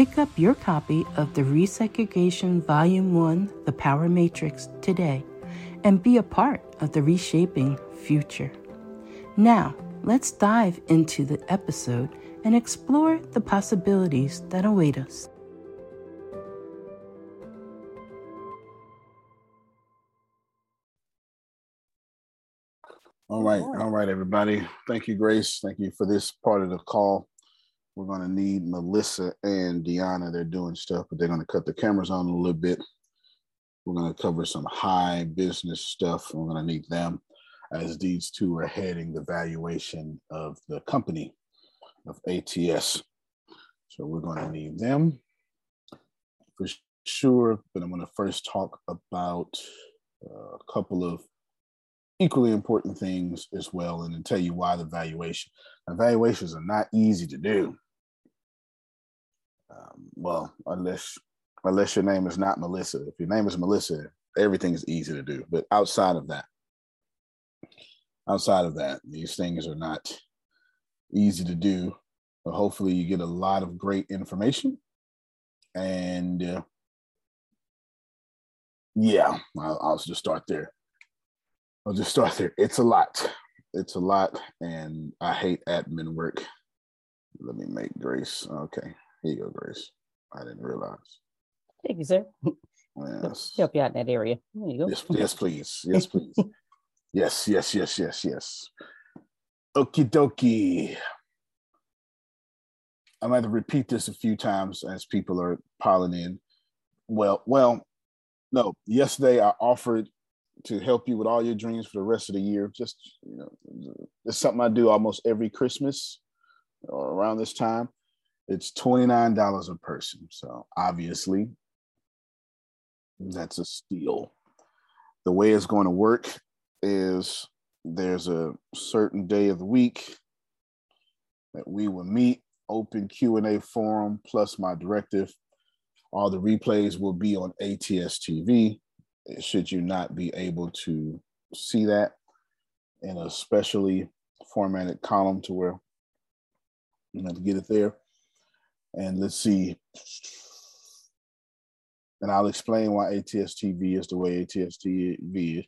Pick up your copy of the Resegregation Volume 1 The Power Matrix today and be a part of the reshaping future. Now, let's dive into the episode and explore the possibilities that await us. All right, all right, everybody. Thank you, Grace. Thank you for this part of the call. We're going to need Melissa and Deanna. They're doing stuff, but they're going to cut the cameras on a little bit. We're going to cover some high business stuff. We're going to need them as these two are heading the valuation of the company of ATS. So we're going to need them for sure. But I'm going to first talk about uh, a couple of equally important things as well, and then tell you why the valuation. Evaluations are not easy to do. Um, well, unless unless your name is not Melissa. If your name is Melissa, everything is easy to do. But outside of that, outside of that, these things are not easy to do. But hopefully, you get a lot of great information. And uh, yeah, I'll, I'll just start there. I'll just start there. It's a lot. It's a lot, and I hate admin work. Let me make Grace. Okay, here you go, Grace. I didn't realize. Thank you, sir. Yes. Help you out in that area. There you go. Yes, yes, please. Yes, please. yes, yes, yes, yes, yes. Okie dokie. I'm going to repeat this a few times as people are piling in. Well, well, no. Yesterday I offered to help you with all your dreams for the rest of the year. Just you know, it's something I do almost every Christmas or around this time. It's twenty nine dollars a person. So obviously, that's a steal. The way it's going to work is there's a certain day of the week that we will meet open q&a forum plus my directive all the replays will be on ats tv should you not be able to see that in a specially formatted column to where you have to get it there. And let's see. And I'll explain why ATS TV is the way ATS TV is.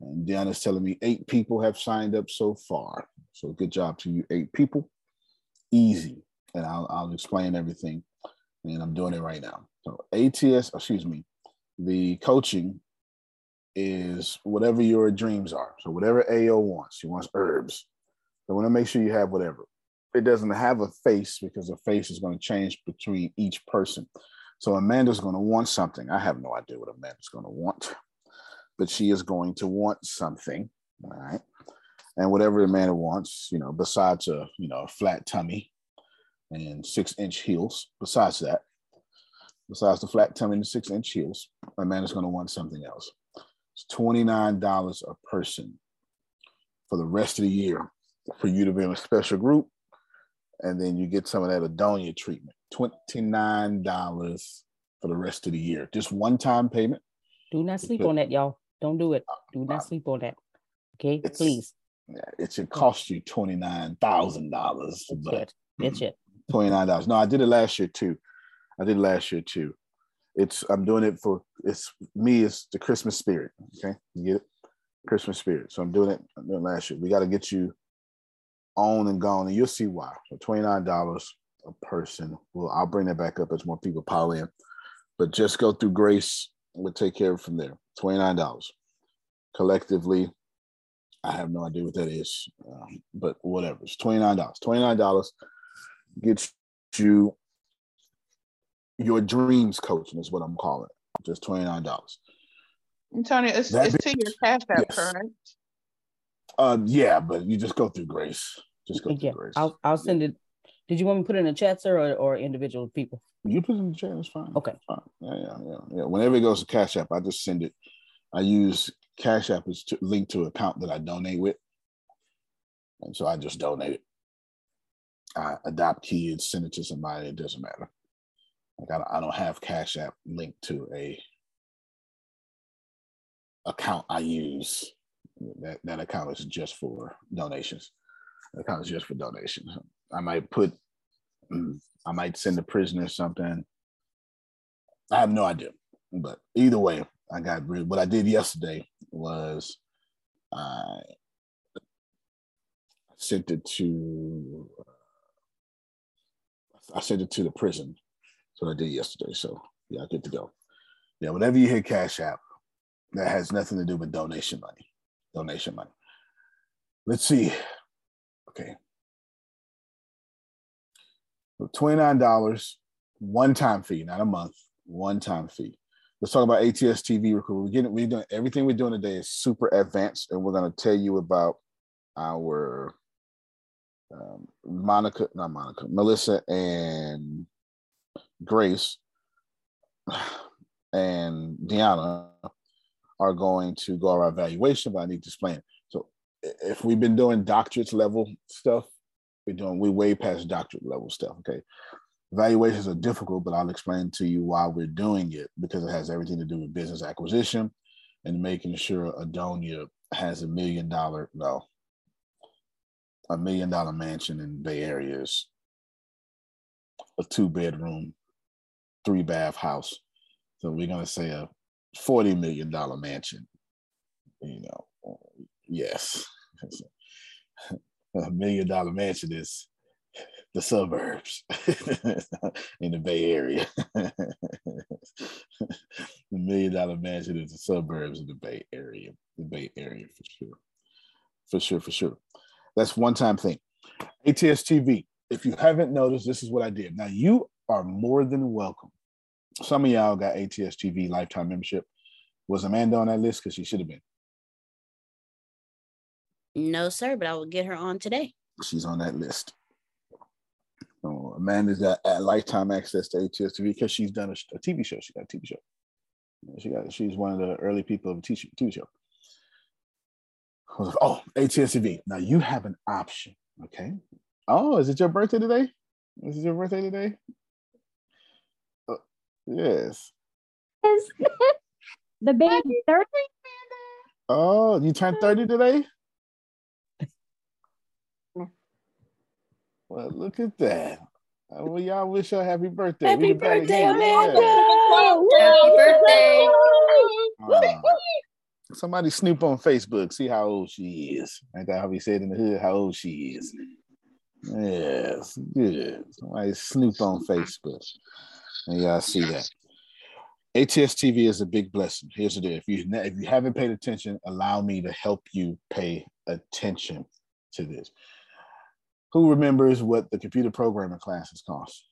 And Deanna's telling me eight people have signed up so far. So good job to you, eight people. Easy. and I'll, I'll explain everything. And I'm doing it right now. So ATS, excuse me, the coaching is whatever your dreams are. So whatever AO wants, she wants herbs. I want to make sure you have whatever. It doesn't have a face because the face is going to change between each person. So Amanda's going to want something. I have no idea what Amanda's going to want, but she is going to want something. All right. And whatever Amanda wants, you know, besides a, you know, a flat tummy and six inch heels, besides that, besides the flat tummy and six inch heels, Amanda's going to want something else. It's $29 a person for the rest of the year for you to be in a special group. And then you get some of that Adonia treatment. $29 for the rest of the year. Just one time payment. Do not sleep on that, y'all. Don't do it. Do uh, not uh, sleep on that. Okay, please. Yeah, it should cost you twenty nine thousand dollars. But it's it. Mm-hmm. Nine dollars. No, I did it last year too. I did it last year too. It's I'm doing it for it's me. It's the Christmas spirit. Okay, you get it. Christmas spirit. So I'm doing it. I'm doing it last year. We got to get you on and gone, and you'll see why. So twenty nine dollars a person. Well, I'll bring that back up as more people pile in. But just go through Grace. We'll take care of from there. Twenty nine dollars collectively. I have no idea what that is, um, but whatever. It's twenty nine dollars. Twenty nine dollars gets you your dreams coaching is what I'm calling it. Just twenty nine dollars. Antonio, it's, it's to your cash app, yes. correct? Uh, yeah, but you just go through Grace. Just go yeah. I'll I'll send it. Did you want me to put it in the chat, sir, or, or individual people? You put it in the chat. It's fine. Okay. It's fine. Yeah, yeah, yeah, yeah. Whenever it goes to Cash App, I just send it. I use Cash App is to, linked to an account that I donate with, and so I just donate it. I adopt kids, send it to somebody. It doesn't matter. Like I don't, I don't have Cash App linked to a account I use. That that account is just for donations. The account just for donations. I might put, mm, I might send a prisoner something. I have no idea, but either way, I got rid. What I did yesterday was I sent it to. I sent it to the prison. So I did yesterday. So yeah, good to go. Yeah, whenever you hit Cash App, that has nothing to do with donation money. Donation money. Let's see. Okay. $29, one time fee, not a month, one time fee. Let's talk about ATS TV We're getting we're doing everything we're doing today is super advanced, and we're gonna tell you about our um, Monica, not Monica, Melissa and Grace and Deanna are going to go our evaluation, but I need to explain. If we've been doing doctorate level stuff, we're doing we way past doctorate level stuff. Okay. Evaluations are difficult, but I'll explain to you why we're doing it because it has everything to do with business acquisition and making sure Adonia has a million dollar, no, a million dollar mansion in Bay Areas, a two bedroom, three bath house. So we're going to say a $40 million mansion. You know, yes. a million dollar mansion is the suburbs in the Bay Area. the million dollar mansion is the suburbs in the Bay Area, the Bay Area for sure. For sure, for sure. That's one time thing. ATS TV. If you haven't noticed, this is what I did. Now you are more than welcome. Some of y'all got ATS TV lifetime membership. Was Amanda on that list? Because she should have been. No, sir, but I will get her on today. She's on that list. So Amanda's got lifetime access to ATS TV because she's done a, a, TV show. She got a TV show. She got. She's one of the early people of a TV, TV show. oh, ATS TV. Now you have an option. Okay. Oh, is it your birthday today? Is it your birthday today? Uh, yes. Is the baby 30? Oh, you turned 30 today? Well, look at that. Uh, well, y'all wish her happy birthday. Happy birthday, Amanda. Happy birthday. Uh, somebody snoop on Facebook, see how old she is. Ain't that how we said in the hood, how old she is. Yes. Yes, good. Somebody snoop on Facebook. And y'all see that. ATS TV is a big blessing. Here's the deal. If you if you haven't paid attention, allow me to help you pay attention to this. Who remembers what the computer programming classes cost?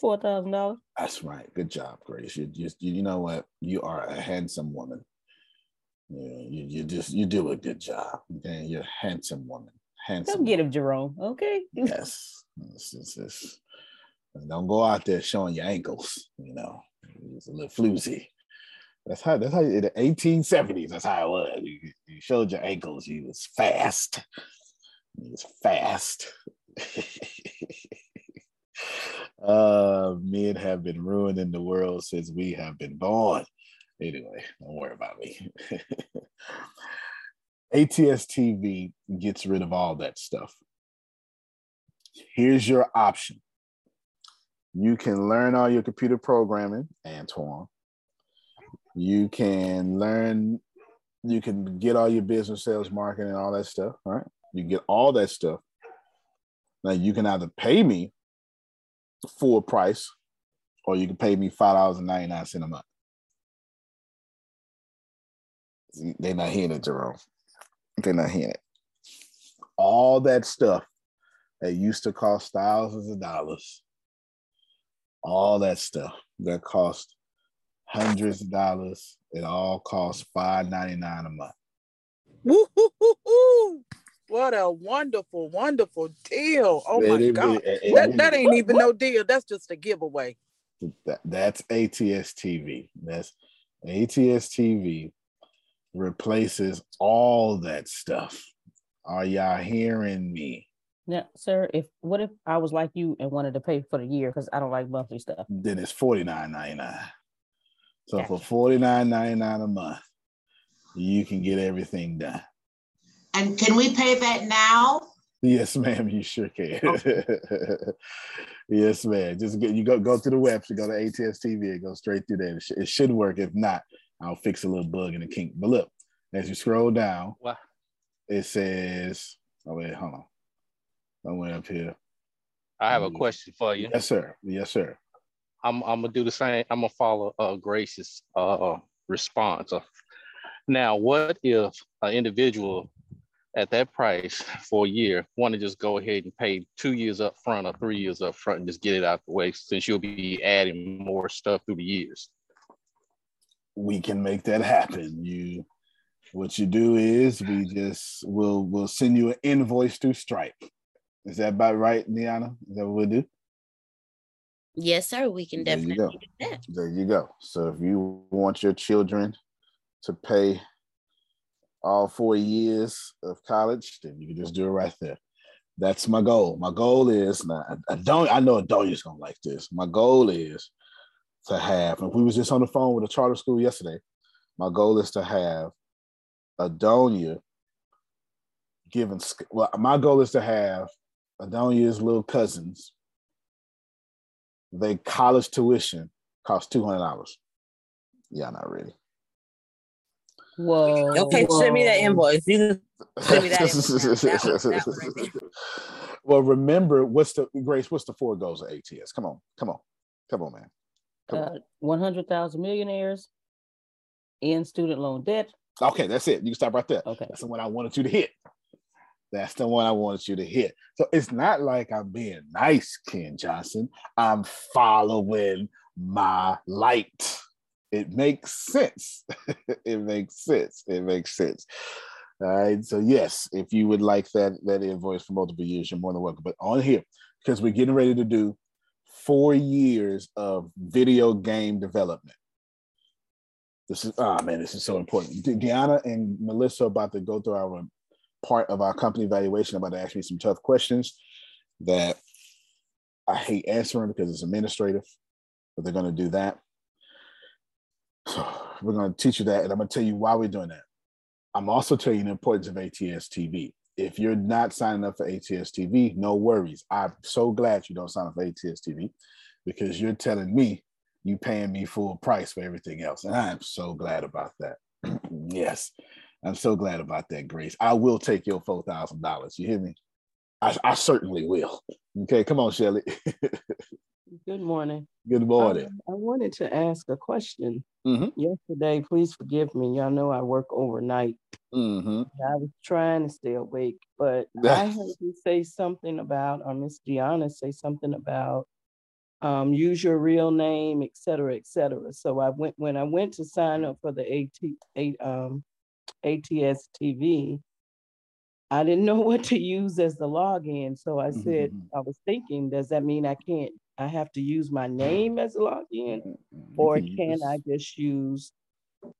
Four thousand dollars. That's right. Good job, Grace. You just you, you know what? You are a handsome woman. Yeah, you, you just you do a good job. Okay, you're a handsome woman. Handsome. Come get him, Jerome. Okay. Yes. It's, it's, it's, don't go out there showing your ankles. You know, it's a little floozy. That's how. That's how. In the 1870s, that's how it was. You, you showed your ankles. You was fast. You was fast. uh, men have been ruining the world since we have been born. Anyway, don't worry about me. ATS TV gets rid of all that stuff. Here's your option. You can learn all your computer programming, Antoine. You can learn, you can get all your business sales marketing and all that stuff, right? You get all that stuff. Now you can either pay me full price or you can pay me $5.99 a month. They're not hearing it, Jerome. They're not hearing it. All that stuff that used to cost thousands of dollars, all that stuff that cost hundreds of dollars, it all costs five ninety nine a month. Woo-hoo-hoo-hoo. What a wonderful, wonderful deal. Oh my God. that, that ain't even no deal. That's just a giveaway. That, that's ATS TV. That's ATS TV replaces all that stuff. Are y'all hearing me? Now, sir, if what if I was like you and wanted to pay for the year because I don't like monthly stuff? Then it's forty nine ninety nine. So gotcha. for forty nine ninety nine a month, you can get everything done. And can we pay that now? Yes, ma'am. You sure can. Oh. yes, ma'am. Just get you go go to the website, go to ATS TV, and go straight through there. It, sh- it should work. If not, I'll fix a little bug in the kink. But look, as you scroll down, what? it says, oh wait, hold on. I went up here. I have a question for you. Yes, sir. Yes, sir. I'm I'm gonna do the same. I'm gonna follow uh Grace's uh response. Now, what if an individual at that price for a year want to just go ahead and pay two years up front or three years up front and just get it out the way since you'll be adding more stuff through the years? we can make that happen. You what you do is we just will will send you an invoice through Stripe. Is that about right, Niana? Is that what we do? Yes, sir. We can definitely there go. do that. There you go. So if you want your children to pay all four years of college, then you can just do it right there. That's my goal. My goal is now I don't I know Adonia's gonna like this. My goal is to have, and we was just on the phone with a charter school yesterday. My goal is to have Adonia given. Well, my goal is to have Adonia's little cousins. They college tuition cost two hundred dollars. Yeah, not really. Whoa. Okay, whoa. send me that invoice. You can send me that invoice. That one- that one right well, remember what's the Grace? What's the four goals of ATS? Come on, come on, come on, man. Come on. Uh, 100,000 millionaires in student loan debt. Okay, that's it. You can stop right there. Okay. That's the one I wanted you to hit. That's the one I wanted you to hit. So it's not like I'm being nice, Ken Johnson. I'm following my light. It makes sense. it makes sense. It makes sense. All right. So yes, if you would like that that invoice for multiple years, you're more than welcome. But on here, because we're getting ready to do four years of video game development. This is ah man, this is so important. De- Deanna and Melissa are about to go through our part of our company evaluation. About to ask me some tough questions that I hate answering because it's administrative, but they're going to do that. So we're going to teach you that, and I'm going to tell you why we're doing that. I'm also telling you the importance of ATS TV. If you're not signing up for ATS TV, no worries. I'm so glad you don't sign up for ATS TV because you're telling me you're paying me full price for everything else. And I'm so glad about that. yes, I'm so glad about that, Grace. I will take your $4,000. You hear me? I, I certainly will. Okay, come on, Shelly. Good morning. Good morning. Um, I wanted to ask a question. Mhm. Yesterday, please forgive me. Y'all know I work overnight. Mm-hmm. I was trying to stay awake, but I heard you say something about, or Miss Gianna say something about um, use your real name, et cetera, et cetera. So I went when I went to sign up for the AT, A- um, ATS TV, I didn't know what to use as the login. So I said, Mm-hmm. I was thinking, does that mean I can't? I have to use my name as a login, Mm-hmm. or can can I just use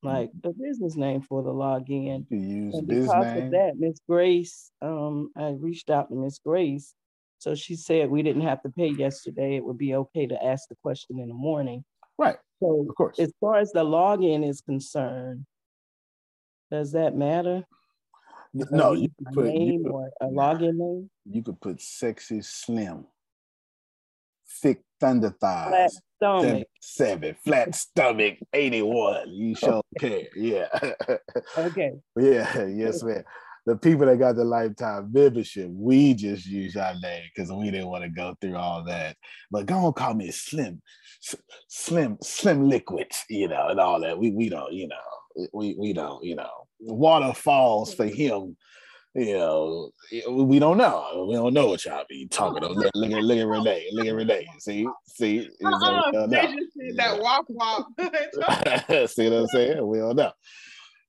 like the business name for the login? Use And because of that, Miss Grace, um, I reached out to Miss Grace. So she said we didn't have to pay yesterday. It would be okay to ask the question in the morning. Right. So Of course. as far as the login is concerned, does that matter? No, you could put name could, or a login name, you could put sexy slim, thick thunder flat thighs, seven, stomach. seven, flat stomach, 81. You sure care. Yeah. Okay. yeah, yes, man. The people that got the lifetime membership, we just use our name because we didn't want to go through all that. But go on, call me Slim, Slim, Slim Liquids, you know, and all that. We we don't, you know, we we don't, you know, waterfalls for him. You know, we don't know. We don't know what y'all be talking about. Look, look at look at Renee. Look at Renee. See, see, uh-uh, we Uh-uh, they just did that walk walk. See what I'm saying? We don't know.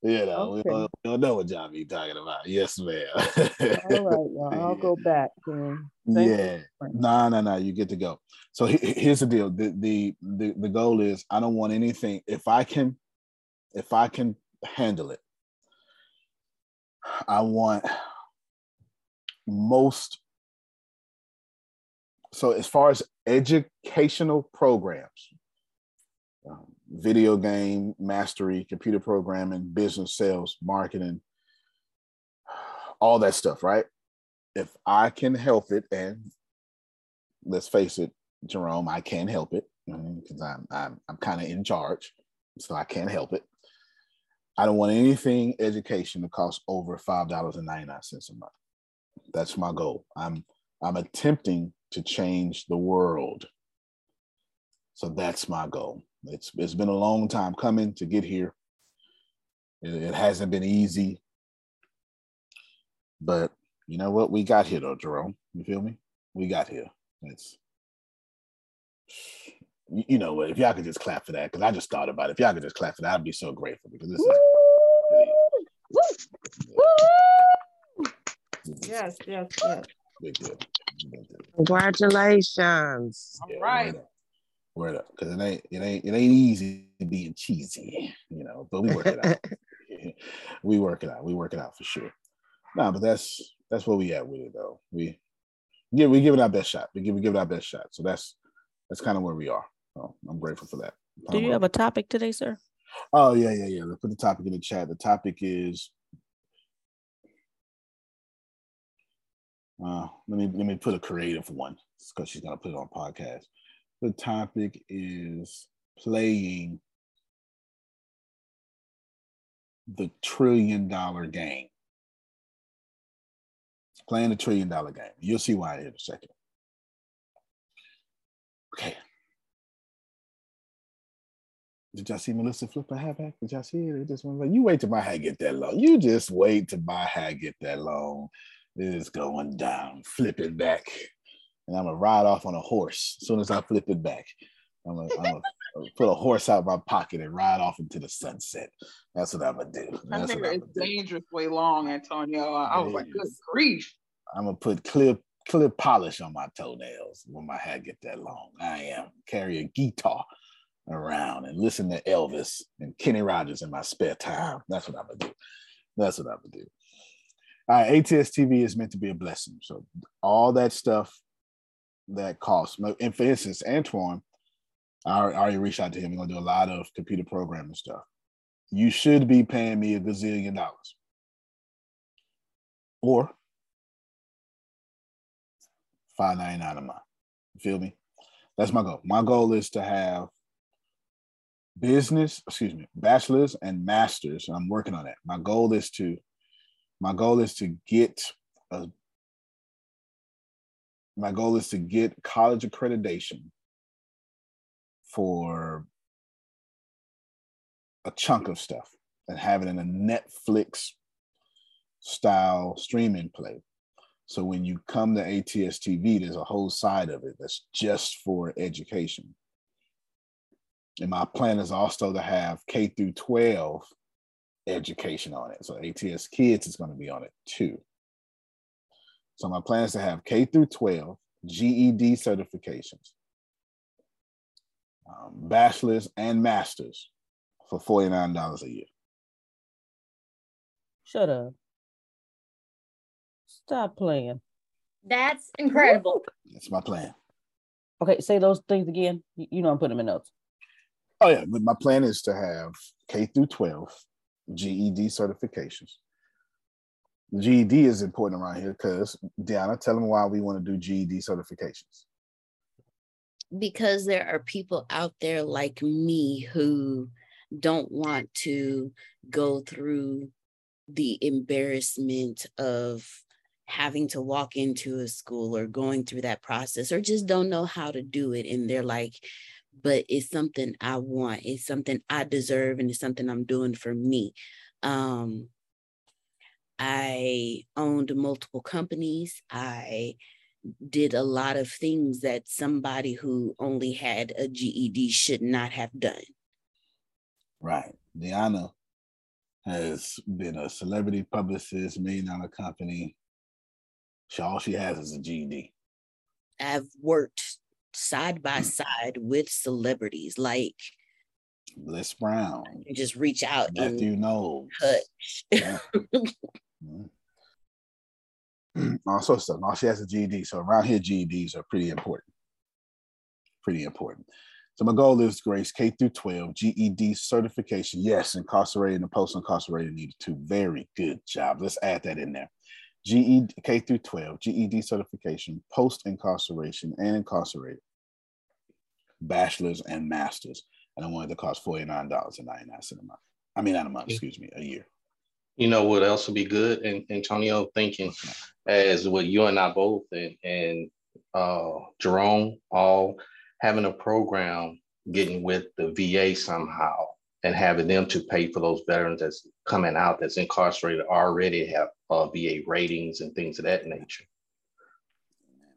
You know, we, Okay. don't, we don't know what y'all be talking about. Yes, ma'am. All right, well, I'll go back. Yeah. No, no, no. You get to go. So he- he- here's the deal. The, the the the goal is I don't want anything. If I can, if I can handle it, I want most. So as far as educational programs, um, video game mastery, computer programming, business sales, marketing, all that stuff, right? If I can help it, and let's face it, Jerome, I can't help it because I'm I'm I'm kind of in charge, so I can't help it. I don't want anything education to cost over five dollars and ninety nine cents a month. That's my goal. I'm I'm attempting to change the world. So that's my goal. It's it's been a long time coming to get here. It, it hasn't been easy, but you know what? We got here though, Jerome. You feel me? We got here. It's you you know what? If y'all could just clap for that, because I just thought about it. If y'all could just clap for that, I'd be so grateful because this is Yes, yes, yes. big deal. Big deal. Congratulations. All right. Word up, because it ain't it ain't it ain't easy being cheesy, you know. But we work it out. we work it out. We work it out for sure. Nah, but that's that's where we at with it though. We give we give it our best shot. We give we give it our best shot. So that's that's kind of where we are. So I'm grateful for that. Do you have a topic today, sir? Oh yeah, yeah, yeah. Let's put the topic in the chat. The topic is uh let me let me put a creative one because she's gonna put it on podcast. The topic is playing the trillion dollar game. Playing the trillion dollar game. You'll see why in a second. Okay. Did y'all see Melissa flip her hat back? Did y'all see it? It just went like, you wait till my hat get that long. You just wait till my hat get that long. It is going down. Flip it back. And I'm gonna ride off on a horse as soon as I flip it back. I'm gonna, I'm gonna put a horse out of my pocket and ride off into the sunset. That's what I'm gonna do. That's what I'm it's do. dangerously long, Antonio. I I was like, good grief. I'm gonna put clear clear polish on my toenails when my hair get that long. I am carry a guitar around and listen to Elvis and Kenny Rogers in my spare time. That's what I'm gonna do. That's what I'm gonna do. All right, ATS TV is meant to be a blessing. So all that stuff that costs. And for instance, Antoine, I already- reached out to him. We're gonna do a lot of computer programming stuff. You should be paying me a gazillion dollars. Or five ninety nine a month. You feel me? That's my goal. My goal is to have business, excuse me, bachelor's and masters. I'm working on that. My goal is to, my goal is to get a my goal is to get college accreditation for a chunk of stuff and have it in a Netflix style streaming play. So when you come to ATS TV, there's a whole side of it that's just for education. And my plan is also to have K through 12 education on it. So ATS Kids is going to be on it too. So my plan is to have K through 12 GED certifications, um, bachelor's and master's for $49 a year. Shut up. Stop playing. That's incredible. That's my plan. Okay, say those things again. You know I'm putting them in notes. Oh yeah, but my plan is to have K through 12 GED certifications. GED is important around here because Deanna, tell them why we want to do GED certifications. Because there are people out there like me who don't want to go through the embarrassment of having to walk into a school or going through that process or just don't know how to do it and they're like but it's something i want it's something i deserve and it's something i'm doing for me. Um i owned multiple companies. I did a lot of things that somebody who only had a ged should not have done. Right. Deanna has been a celebrity publicist million dollar company. She, all she has is a GED. I've worked side by mm. side with celebrities like Bliss Brown. You just reach out Matthew Knowles. Touch. Yeah. mm-hmm. All sorts of stuff. All she has a GED. So around here, GEDs are pretty important. Pretty important. So my goal is Grace K through 12 GED certification. Yes, incarcerated and post incarcerated needed to. Very good job. Let's add that in there. GED K through 12, GED certification, post incarceration and incarcerated, bachelor's and master's. And I wanted to cost $49.99 a month. I mean, not a month, excuse me, a year. You know what else would be good? And Antonio, thinking as what you and I both and, and uh, Jerome all having a program getting with the VA somehow and having them to pay for those veterans that's coming out that's incarcerated already have uh, VA ratings and things of that nature.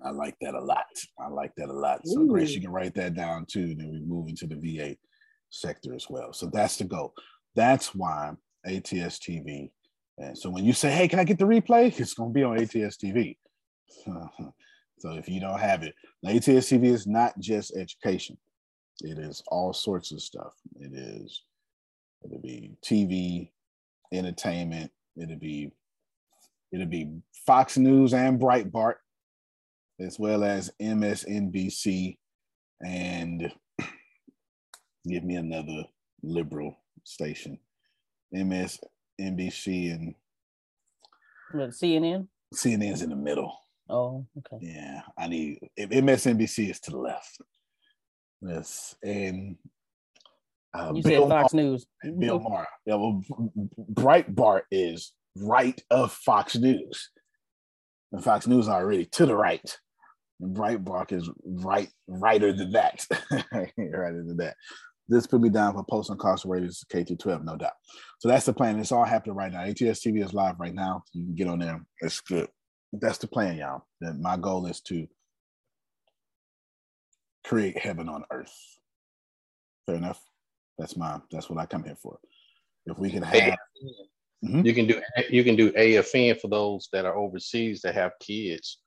I like that a lot. I like that a lot. So, Ooh. Grace, you can write that down too. Then we move into the VA sector as well. So that's the goal. That's why ATS TV. And so when you say, "Hey, can I get the replay?" It's going to be on ATS TV. so if you don't have it, ATS TV is not just education. It is all sorts of stuff. It is It'll be TV, entertainment. It'll be it'll be Fox News and Breitbart, as well as MSNBC, and give me another liberal station, MSNBC and what, CNN. CNN's in the middle. Oh, okay. Yeah, I need if MSNBC is to the left. Yes, and uh, you Bill said Fox Maher, News. Bill Maher. Yeah, well, Breitbart is right of Fox News. And Fox News already to the right. And Breitbart is right, righter than that. righter than that. This put me down for post incarcerated K through 12, no doubt. So that's the plan. It's all happening right now. ATS TV is live right now. You can get on there. It's good. That's the plan, y'all. That my goal is to create heaven on earth. Fair enough. That's my that's what I come here for. If we can have mm-hmm. you can do you can do AFN for those that are overseas that have kids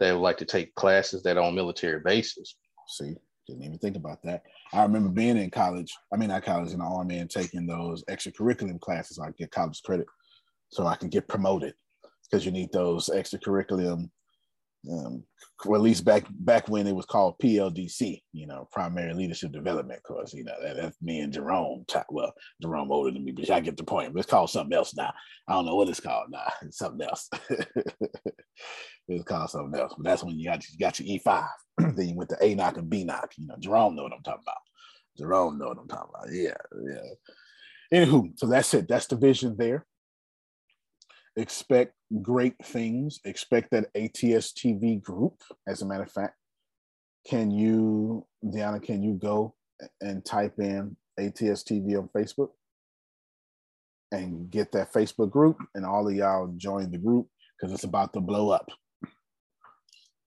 that would like to take classes that are on military bases. See, didn't even think about that. I remember being in college, I mean not college in the army and taking those extracurricular classes I get college credit so I can get promoted because you need those extracurricular um, or at least back back when it was called PLDC, you know, primary leadership development course. You know, that, that's me and Jerome. Well, Jerome older than me, but I get the point. But it's called something else now. I don't know what it's called now. It's something else. it's called something else. But that's when you got you got your E five. then you went to ANCOC and BNCOC. You know, Jerome know what I'm talking about. Jerome know what I'm talking about. Yeah, yeah. Anywho, so that's it. That's the vision there expect great things. Expect that ATS TV group. As a matter of fact, can you, Deanna, can you go and type in ATS TV on Facebook and get that Facebook group and all of y'all join the group because it's about to blow up.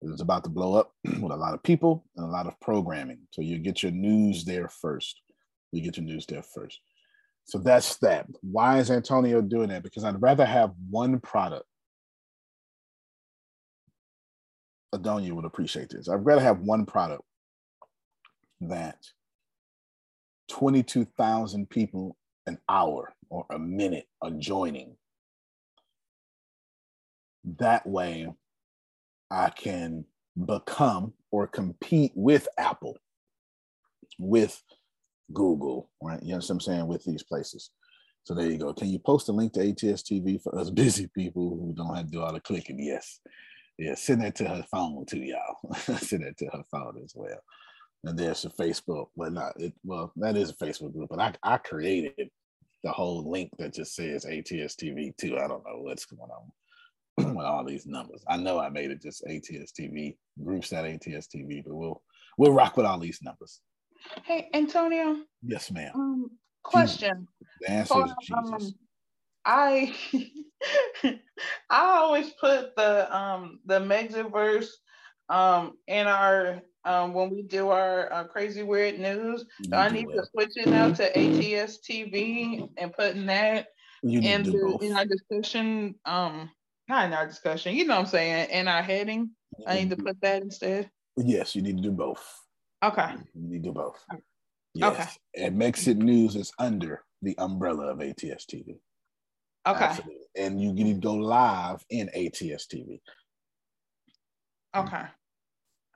It's about to blow up with a lot of people and a lot of programming. So you get your news there first. You get your news there first. So that's that. Why is Antonio doing that? Because I'd rather have one product. Adonia would appreciate this. I'd rather have one product that 22,000 people an hour or a minute are joining. That way, I can become or compete with Apple, with Google, right? You know what I'm saying? With these places. So there you go. Can you post a link to ATS TV for us busy people who don't have to do all the clicking? Yes. Yeah, send that to her phone too, y'all. send that to her phone as well. And there's a Facebook, but not it. Well, that is a Facebook group, but I, I created the whole link that just says ATS TV too. I don't know what's going on with all these numbers. I know I made it just ATS TV groups at ATS TV, but we'll we'll rock with all these numbers. Hey, Antonio. Yes, ma'am. Um, question. The answer For, is Jesus. Um, I I always put the um the Mexitverse um in our um when we do our uh, crazy weird news. Do I need to switch it now to ATS TV and putting that you in the in our discussion um not in our discussion, you know what I'm saying, in our heading. I need to put that instead. Yes, you need to do both. Okay. You need to do both. Yes. Okay. And Mexit News is under the umbrella of ATS TV. Okay. Absolutely. And you need to go live in ATS TV. Okay.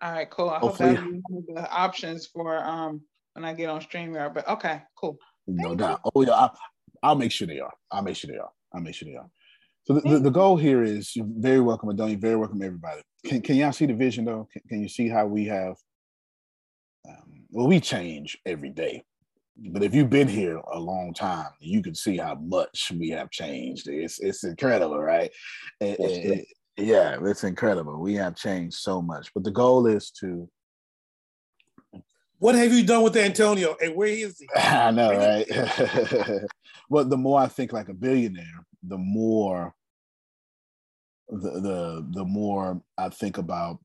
All right, cool. I Hopefully. hope that the options for um when I get on StreamYard. But okay, cool. No doubt. Oh yeah, I'll, I'll, make sure they are. I'll make sure they are. I'll make sure they are. So the, the, the goal here is you're very welcome, Adonia. Very welcome, everybody. Can, can y'all see the vision though? Can, can you see how we have well, we change every day. But if you've been here a long time, you can see how much we have changed. It's it's incredible, right? It, it, yeah, it's incredible. We have changed so much. But the goal is to what have you done with Antonio? And where is he? I know, right? well, the more I think like a billionaire, the more the the the more I think about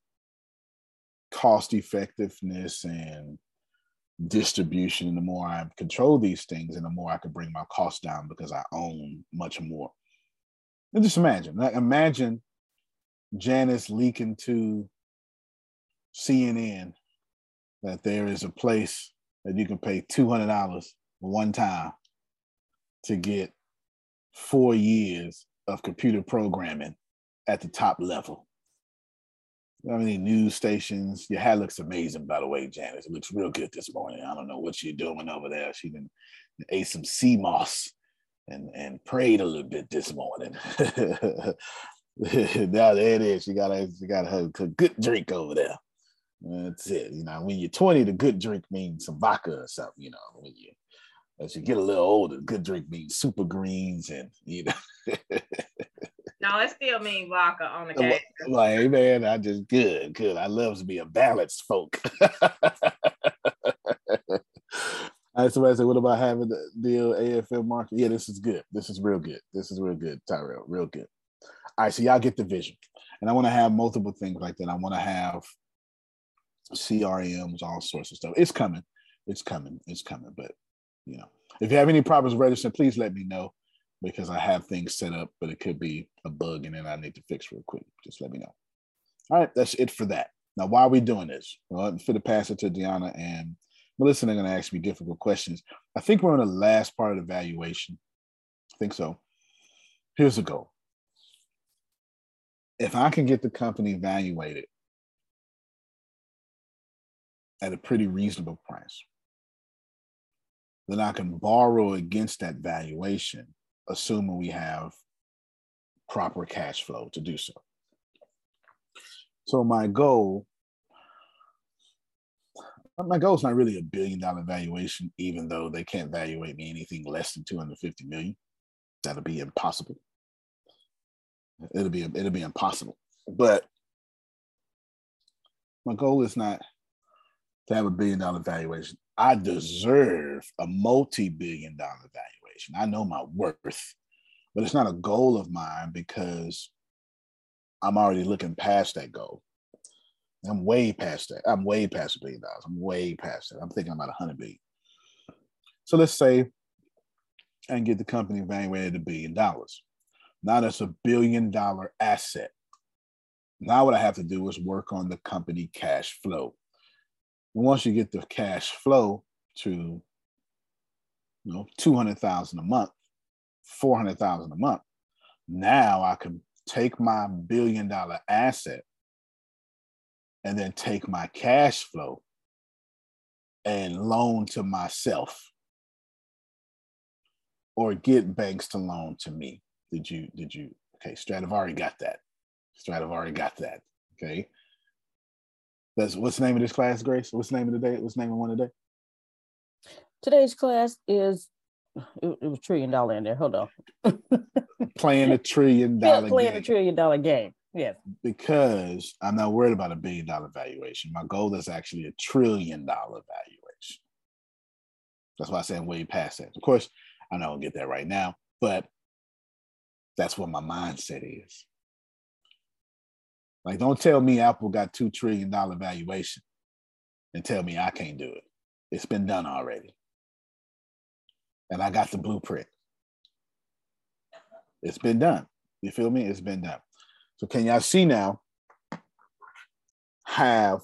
cost effectiveness and distribution and the more I control these things and the more I can bring my costs down because I own much more. And just imagine, like imagine Janice leaking to CNN that there is a place that you can pay $200 one time to get four years of computer programming at the top level. I mean, news stations. Your hair looks amazing, by the way, Janice. It looks real good this morning. I don't know what you're doing over there. She been ate some sea moss and and prayed a little bit this morning. now there it is. She got a she got a good drink over there. That's it. You know, when you're 20, the good drink means some vodka or something. You know, when you as you get a little older, good drink means super greens and you know. No, it still means vodka on the case. Like, man, I just good, good. I love to be a balanced folk. I somebody said, what about having the deal AFM market? Yeah, this is good. This is real good. This is real good, Tyrell. Real good. All right, so y'all get the vision. And I want to have multiple things like that. I want to have CRMs, all sorts of stuff. It's coming. It's coming. It's coming. But you know, if you have any problems registering, please let me know because I have things set up, but it could be a bug and then I need to fix real quick. Just let me know. All right, that's it for that. Now, why are we doing this? Well, I'm going to pass it to Deanna and Melissa. They're going to ask me difficult questions. I think we're on the last part of the evaluation. I think so. Here's the goal. If I can get the company evaluated at a pretty reasonable price, then I can borrow against that valuation assuming we have proper cash flow to do so. So my goal, my goal is not really a billion dollar valuation, even though they can't evaluate me anything less than 250 million. That'll be impossible. It'll be it'll be impossible. But my goal is not to have a billion dollar valuation. I deserve a multi-billion dollar valuation. I know my worth, but it's not a goal of mine because I'm already looking past that goal. I'm way past that. I'm way past a billion dollars. I'm way past that. I'm thinking about a hundred billion. So let's say and get the company valuated at a billion dollars. Now that's a billion dollar asset. Now what I have to do is work on the company cash flow. And once you get the cash flow to you know 200,000 a month, 400,000 a month, now I can take my billion dollar asset and then take my cash flow and loan to myself or get banks to loan to me. Did you, did you, okay, Stradivari got that. Stradivari got that. Okay. That's what's the name of this class, Grace? What's the name of the day? What's the name of one today? Today's class is it, it was trillion dollar in there. Hold on. playing a trillion dollar playing game. a trillion dollar game. Yes. Because I'm not worried about a billion dollar valuation. My goal is actually a trillion dollar valuation. That's why I say I'm way past that. Of course, I I'll get that right now, but that's what my mindset is. Like, don't tell me Apple got two trillion dollar valuation and tell me I can't do it. It's been done already. And I got the blueprint. It's been done. You feel me? It's been done. So can y'all see now? Have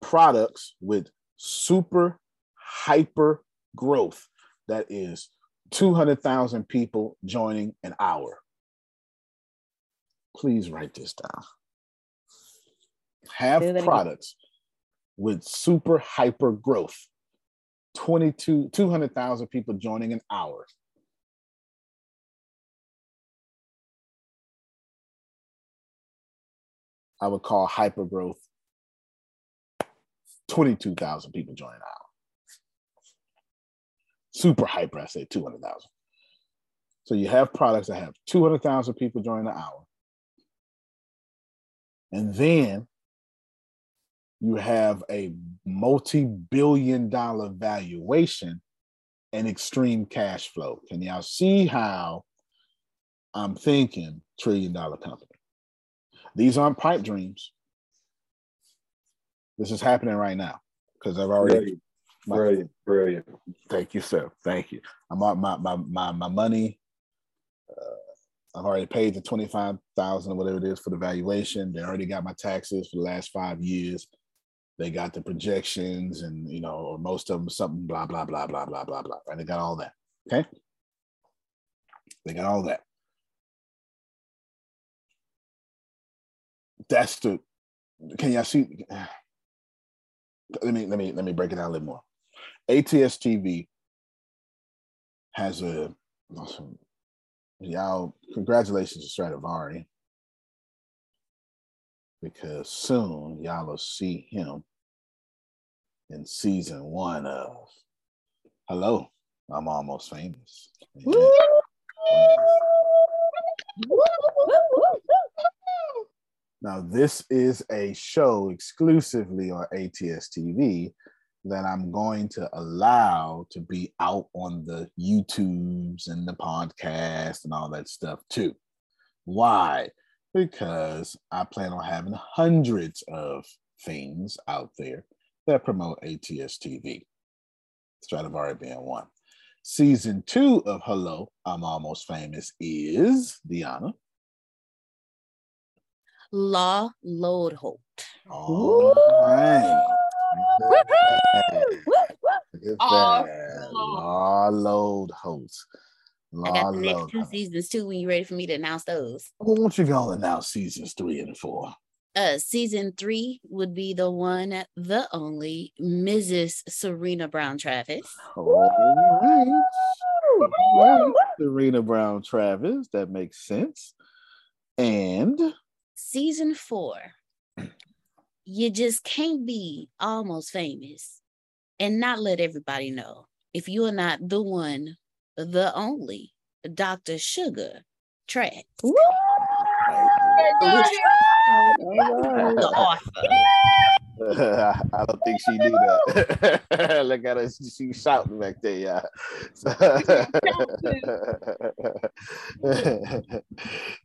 products with super hyper growth that is 200,000 people joining an hour. Please write this down. Have products with super hyper growth. 22 200,000 people joining an hour. I would call hyper growth 22,000 people joining an hour super hyper, I say 200,000. So you have products that have 200,000 people joining an hour. And then you have a multi billion dollar valuation and extreme cash flow. Can y'all see how I'm thinking trillion dollar company? These aren't pipe dreams. This is happening right now because I've already Brilliant, brilliant. Thank you, sir. Thank you. I'm on my my my my money. Uh, I've already paid the twenty five thousand or whatever it is for the valuation. They already got my taxes for the last five years. They got the projections, and you know, or most of them something blah blah blah blah blah blah blah. Right? They got all that. Okay. They got all that. That's the. Can y'all see? Let me let me let me break it down a little more. ATS TV has a y'all congratulations to Stradivari because soon y'all will see him in season one of Hello, I'm almost famous. Now, this is a show exclusively on ATS TV that I'm going to allow to be out on the YouTubes and the podcast and all that stuff too. Why? Because I plan on having hundreds of things out there that promote ATS TV. Stradivari being one. Season two of Hello, I'm Almost Famous is Deanna. Law Load All right. Law load host. Law I got the next two seasons too when you ready for me to announce those. Well, won't you go announce seasons three and four? Uh, season three would be the one, the only Mrs. Serena Brown Travis. All right. Well, Serena Brown Travis, that makes sense. And season four you just can't be almost famous and not let everybody know if you are not the one, the only Dr. Sugar Track. I don't think she knew that. Look at her, she's shouting back there, yeah. So,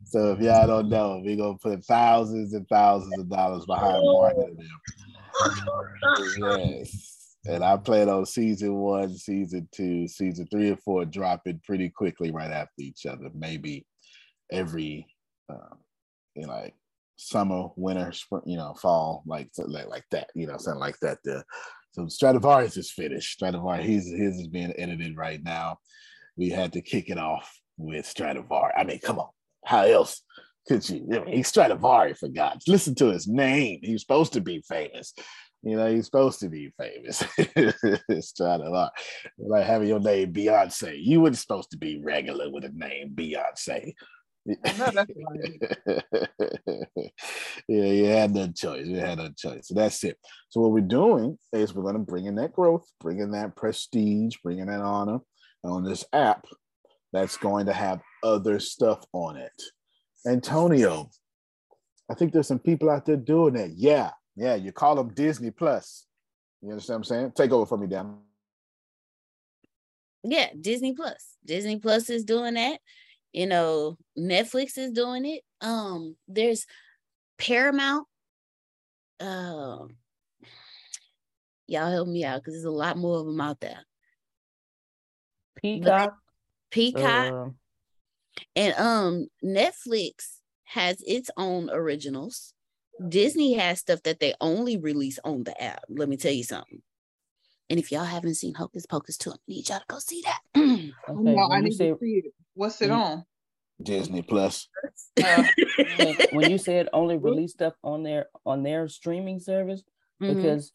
so if y'all don't know, we're gonna put thousands and thousands of dollars behind marketing them. yes. And I plan on season one, season two, season three and four dropping pretty quickly right after each other. Maybe every, um, you know, like summer, winter, spring, you know, fall, like like, like that, you know, something like that. The, so Stradivarius is finished. Stradivarius, his, his is being edited right now. We had to kick it off with Stradivarius. I mean, come on, how else could you? I mean, he's Stradivarius for God. Listen to his name. He's supposed to be famous. You know, he's supposed to be famous. Stradivarius. Like having your name Beyonce. You weren't supposed to be regular with a name Beyonce. yeah, you had no choice. You had no choice. So that's it. So what we're doing is we're going to bring in that growth, bring in that prestige, bring in that honor on this app that's going to have other stuff on it. Antonio, I think there's some people out there doing that. Yeah, yeah. You call them Disney Plus. You understand what I'm saying? Take over for me, Dan. Yeah, Disney Plus. Disney Plus is doing that you know netflix is doing it. Um there's paramount. Um y'all help me out because there's a lot more of them out there. Peacock? Peacock. Uh, and um netflix has its own originals. Disney has stuff that they only release on the app. Let me tell you something. And if y'all haven't seen Hocus Pocus 2, I need y'all to go see that. okay, no, I need say, to see it. What's it on? Disney Plus. Uh, when you said only release stuff on their on their streaming service, mm-hmm. because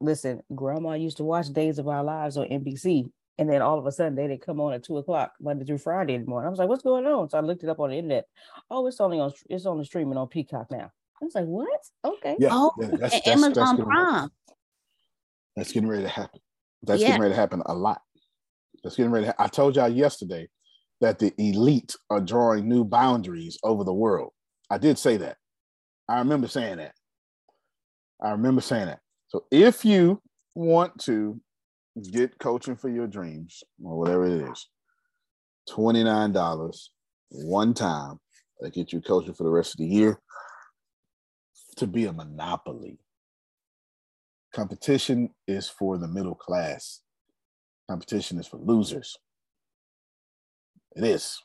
listen, grandma used to watch Days of Our Lives on NBC, and then all of a sudden they didn't come on at two o'clock Monday through Friday anymore. I was like, what's going on? So I looked it up on the internet. Oh, it's only on it's only streaming on Peacock now. I was like, what? Okay. Yeah, oh, yeah, that's, that's, Amazon that's Prime. That's getting ready to happen. That's yeah. getting ready to happen a lot. That's getting ready. To ha- I told y'all yesterday that the elite are drawing new boundaries over the world. I did say that. I remember saying that. I remember saying that. So if you want to get coaching for your dreams or whatever it is, $29 one time that get you coaching for the rest of the year to be a monopoly. Competition is for the middle class. Competition is for losers. It is.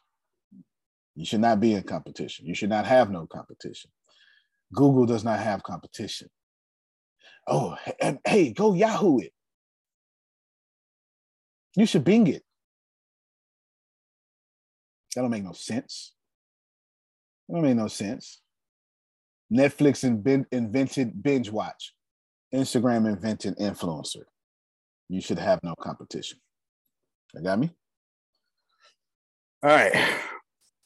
You should not be in competition. You should not have no competition. Google does not have competition. Oh, and hey, go Yahoo it. You should Bing it. That don't make no sense. That don't make no sense. Netflix invented binge watch. Instagram invented influencer. You should have no competition. You got me? All right.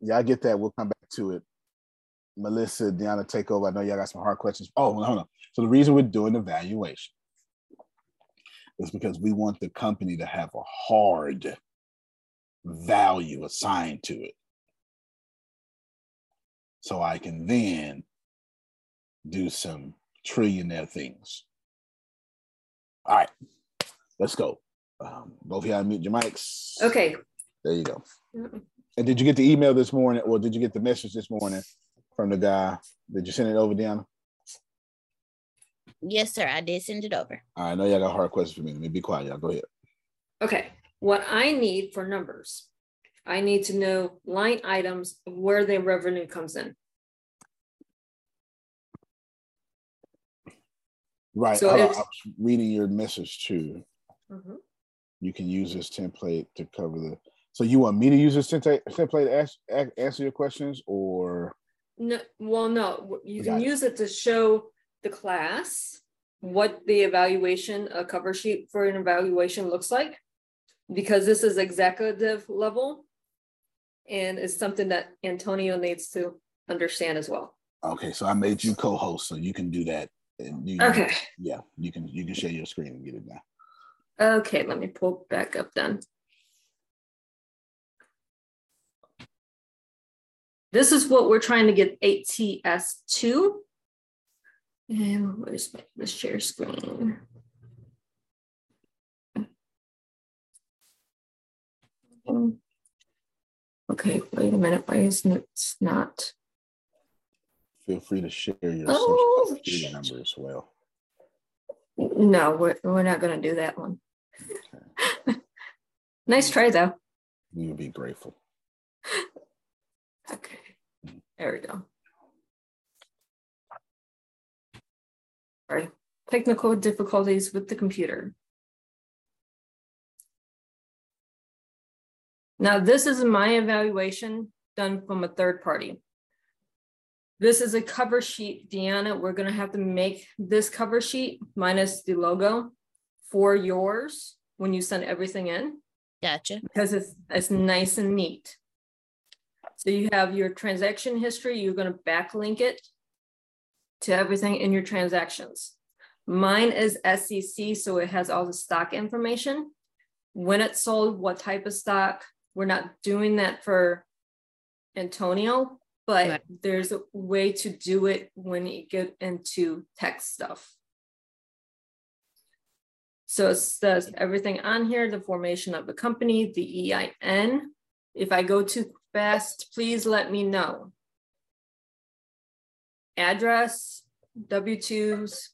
Yeah, I get that. We'll come back to it. Melissa, Deanna, take over. I know y'all got some hard questions. Oh, no, no. So the reason we're doing the valuation is because we want the company to have a hard value assigned to it. So I can then do some trillionaire things. All right, let's go. Um, both of y'all mute your mics. Okay. There you go. And did you get the email this morning, or did you get the message this morning from the guy? Did you send it over, Deanna? Yes, sir. I did send it over. All right, I know y'all got a hard questions for me. Let me be quiet, y'all. Go ahead. Okay. What I need for numbers, I need to know line items where the revenue comes in. Right. So I, I, was reading your message too. Mm-hmm. You can use this template to cover the so you want me to use this template, template to ask, answer your questions or? No, well, no, you can use it to show the class what the evaluation, a cover sheet for an evaluation looks like. Because this is executive level and it's something that Antonio needs to understand as well. Okay, so I made you co-host, so you can do that. And you, okay. Yeah, you can you can share your screen and get it now. Okay, let me pull back up then. This is what we're trying to get ATS to. And where's the share screen? Okay, wait a minute. Why isn't it not? Feel free to share your oh, social security number as well. No, we're, we're not going to do that one. Okay. nice try, though. Would be grateful. Okay, there we go. Sorry, technical difficulties with the computer. Now, this is my evaluation done from a third party. This is a cover sheet, Deanna. We're going to have to make this cover sheet minus the logo for yours when you send everything in. Gotcha. Because it's, it's nice and neat. So you have your transaction history. You're going to backlink it to everything in your transactions. Mine is SEC, so it has all the stock information. When it's sold, what type of stock. We're not doing that for Antonio, but right. there's a way to do it when you get into tech stuff. So it says everything on here, the formation of the company, the EIN. If I go too fast, please let me know. Address, W-2s.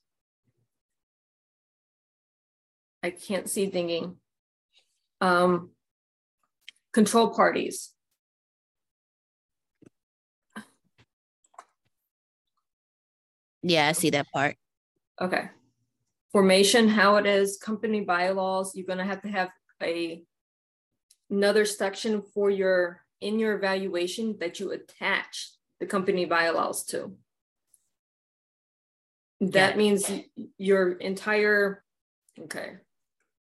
I can't see thinking. Um, control parties. Yeah, I see that part. Okay. Formation, how it is, company bylaws, you're gonna have to have a another section for your in your evaluation that you attach the company bylaws to. That yeah. means your entire, okay,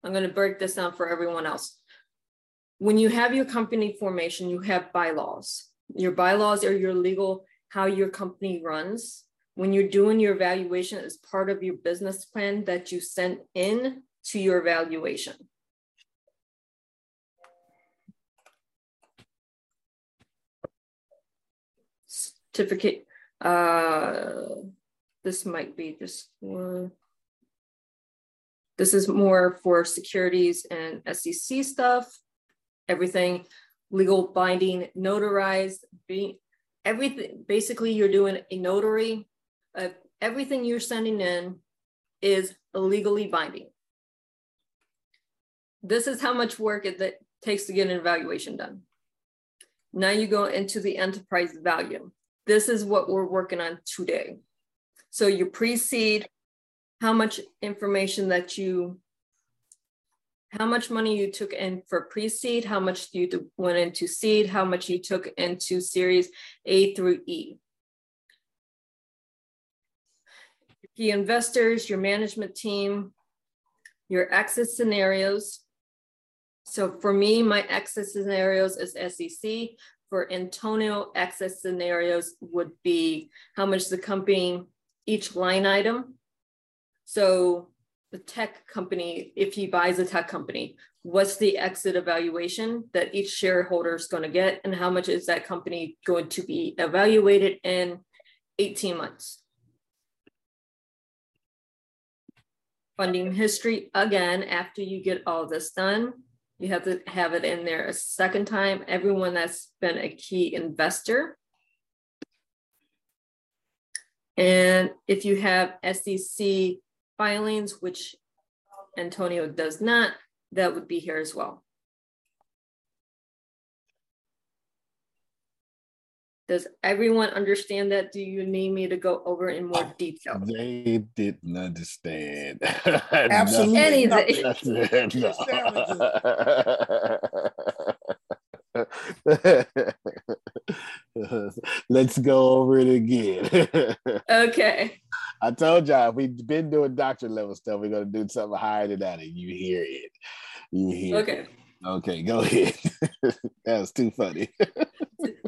I'm gonna break this down for everyone else. When you have your company formation, you have bylaws. Your bylaws are your legal, how your company runs when you're doing your evaluation as part of your business plan that you sent in to your evaluation. Certificate, uh, this might be just for, this is more for securities and SEC stuff, everything legal binding, notarized, being everything, basically you're doing a notary uh, everything you're sending in is legally binding. This is how much work it that takes to get an evaluation done. Now you go into the enterprise value. This is what we're working on today. So you pre-seed, how much information that you, how much money you took in for pre-seed, how much you went into seed, how much you took into series A through E. key investors, your management team, your exit scenarios. So for me, my exit scenarios is SEC. For Antonio, exit scenarios would be how much the company, each line item. So the tech company, if he buys a tech company, what's the exit evaluation that each shareholder is going to get and how much is that company going to be evaluated in 18 months? funding history again after you get all this done. You have to have it in there a second time. Everyone that's been a key investor. And if you have SEC filings, which Antonio does not, that would be here as well. Does everyone understand that? Do you need me to go over in more detail? They didn't understand. Absolutely. Anything. Let's go over it again. okay. I told y'all we've been doing doctor level stuff. We're gonna do something higher than that, and you hear it. You hear. It. Okay. It. Okay, go ahead. that was too funny.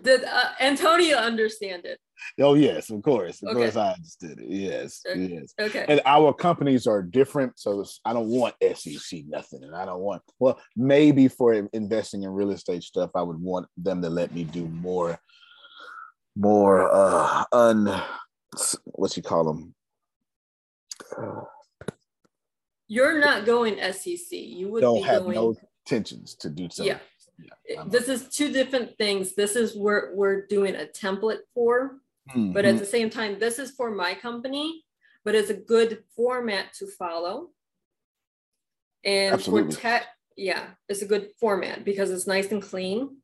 Did uh, Antonio understand it? Oh yes, of course. Of okay. course, I understood it. Yes, yes. Okay. And our companies are different, so I don't want SEC nothing, and I don't want. Well, maybe for investing in real estate stuff, I would want them to let me do more more uh un what you call them uh, you're not going SEC. You would don't be have going, no intentions to do so. Yeah. This is two different things. This is where we're doing a template for, Mm-hmm. but at the same time, this is for my company, but it's a good format to follow. And Absolutely. for tech, yeah, it's a good format because it's nice and clean.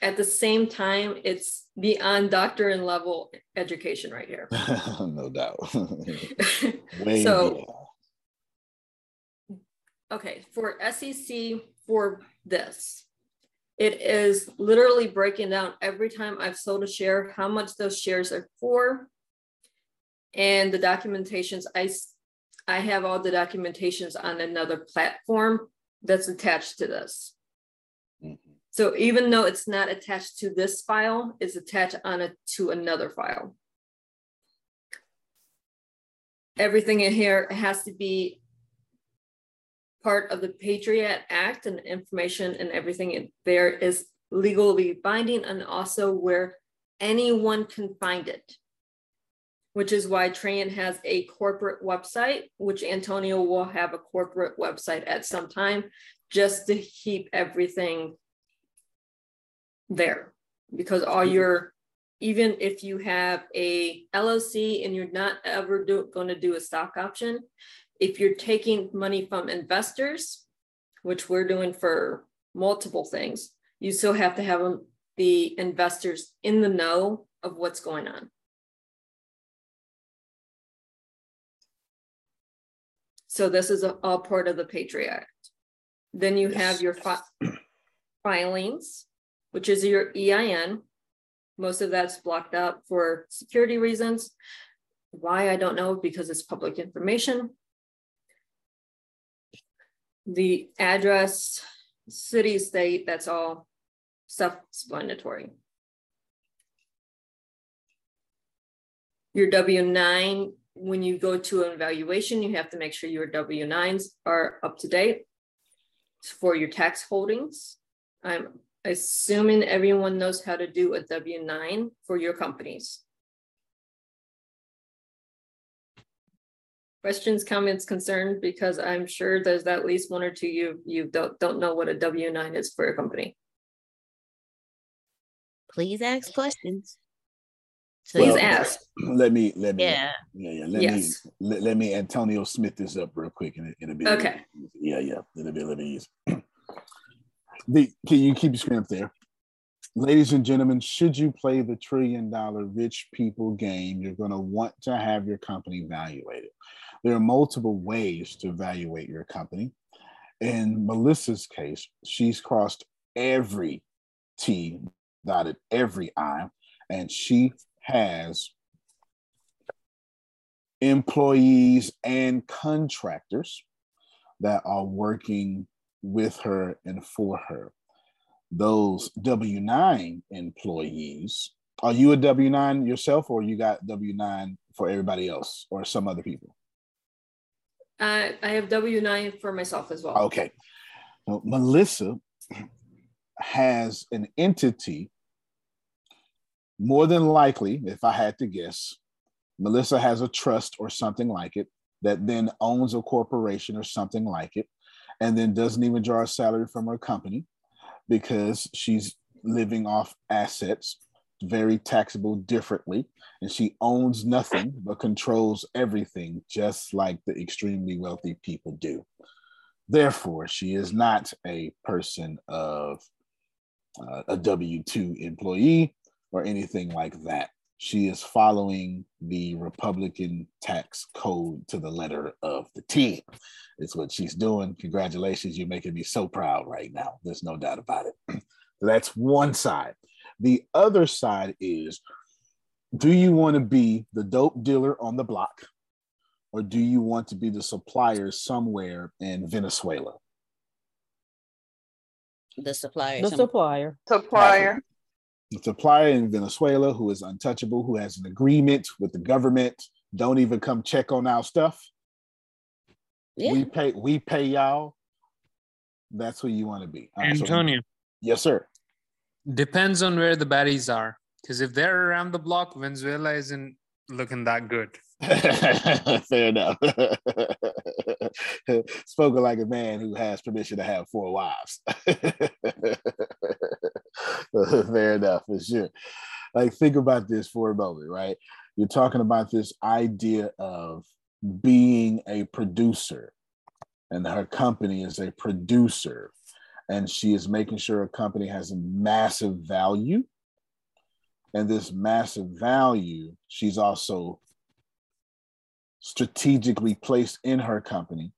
At the same time, it's beyond doctor and level education right here. no doubt. So-. Okay, for SEC for this, it is literally breaking down every time I've sold a share, how much those shares are for. And the documentations, I, I have all the documentations on another platform that's attached to this. Mm-hmm. So even though it's not attached to this file, it's attached on it to another file. Everything in here has to be part of the Patriot Act and information and everything in there is legally binding and also where anyone can find it. Which is why Tran has a corporate website, which Antonio will have a corporate website at some time, just to keep everything there. Because all your, even if you have a LLC and you're not ever do, going to do a stock option, if you're taking money from investors, which we're doing for multiple things, you still have to have them- the investors in the know of what's going on. So this is a- all part of the Patriot Act. Then you have your fi- filings, which is your EIN. Most of that's blocked out for security reasons. Why, I don't know, because it's public information. The address, city, state, that's all self-explanatory. Your W nine, when you go to an evaluation, you have to make sure your W nines are up to date for your tax holdings. I'm assuming everyone knows how to do a W nine for your companies. Questions, comments, concerns, because I'm sure there's at least one or two you you don't don't know what a W nine is for a company. Please ask questions. Please Well, ask. Let me let me Yeah. yeah yeah let Yes. me let, let me Antonio Smith this up real quick and it, it'll be Okay. yeah yeah it'll be a little easy. the can you keep your screen up there? Ladies and gentlemen, should you play the trillion dollar rich people game, you're going to want to have your company evaluated. There are multiple ways to evaluate your company. In Melissa's case, she's crossed every T, dotted every I, and she has employees and contractors that are working with her and for her. Those W 9 employees, are you a W 9 yourself, or you got W 9 for everybody else or some other people? Uh, I have W nine for myself as well. Okay. Well, Melissa has an entity, more than likely, if I had to guess, Melissa has a trust or something like it that then owns a corporation or something like it, and then doesn't even draw a salary from her company because she's living off assets, very taxable differently, and she owns nothing but controls everything, just like the extremely wealthy people do. Therefore, she is not a person of uh, a W 2 employee or anything like that. She is following the Republican tax code to the letter of the T. It's what she's doing. Congratulations. You're making me so proud right now. There's no doubt about it. That's one side. The other side is do you want to be the dope dealer on the block or do you want to be the supplier somewhere in Venezuela? The supplier. The supplier. Supplier. The supplier in Venezuela who is untouchable, who has an agreement with the government, don't even come check on our stuff. Yeah. We pay we pay y'all. That's who you want to be. All right, so- Antonio, yes, sir. Depends on where the baddies are. Because if they're around the block, Venezuela isn't looking that good. Fair enough. Spoken like a man who has permission to have four wives. Fair enough, for sure. Like, think about this for a moment, right? You're talking about this idea of being a producer, and her company is a producer, and she is making sure a company has a massive value. And this massive value, she's also strategically placed in her company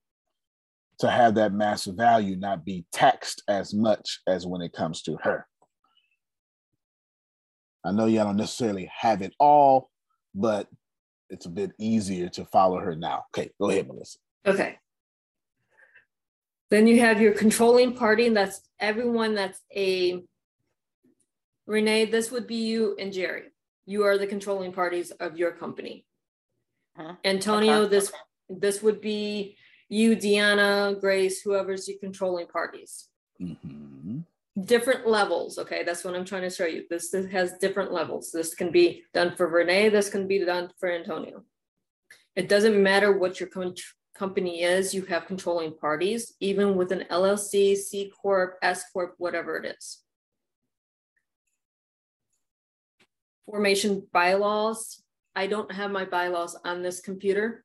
to have that massive value not be taxed as much as when it comes to her. I know y'all don't necessarily have it all, but it's a bit easier to follow her now. Okay, go ahead, Melissa. Okay. Then you have your controlling party, and that's everyone that's a Renee, this would be you and Jerry. You are the controlling parties of your company. Uh-huh. Antonio, okay. this this would be you, Deanna, Grace, whoever's your controlling parties. Mm-hmm. Different levels. Okay, that's what I'm trying to show you. This, this has different levels. This can be done for Renee. This can be done for Antonio. It doesn't matter what your com- company is. You have controlling parties, even with an LLC, C corp, S corp, whatever it is. Formation bylaws I don't have my bylaws on this computer.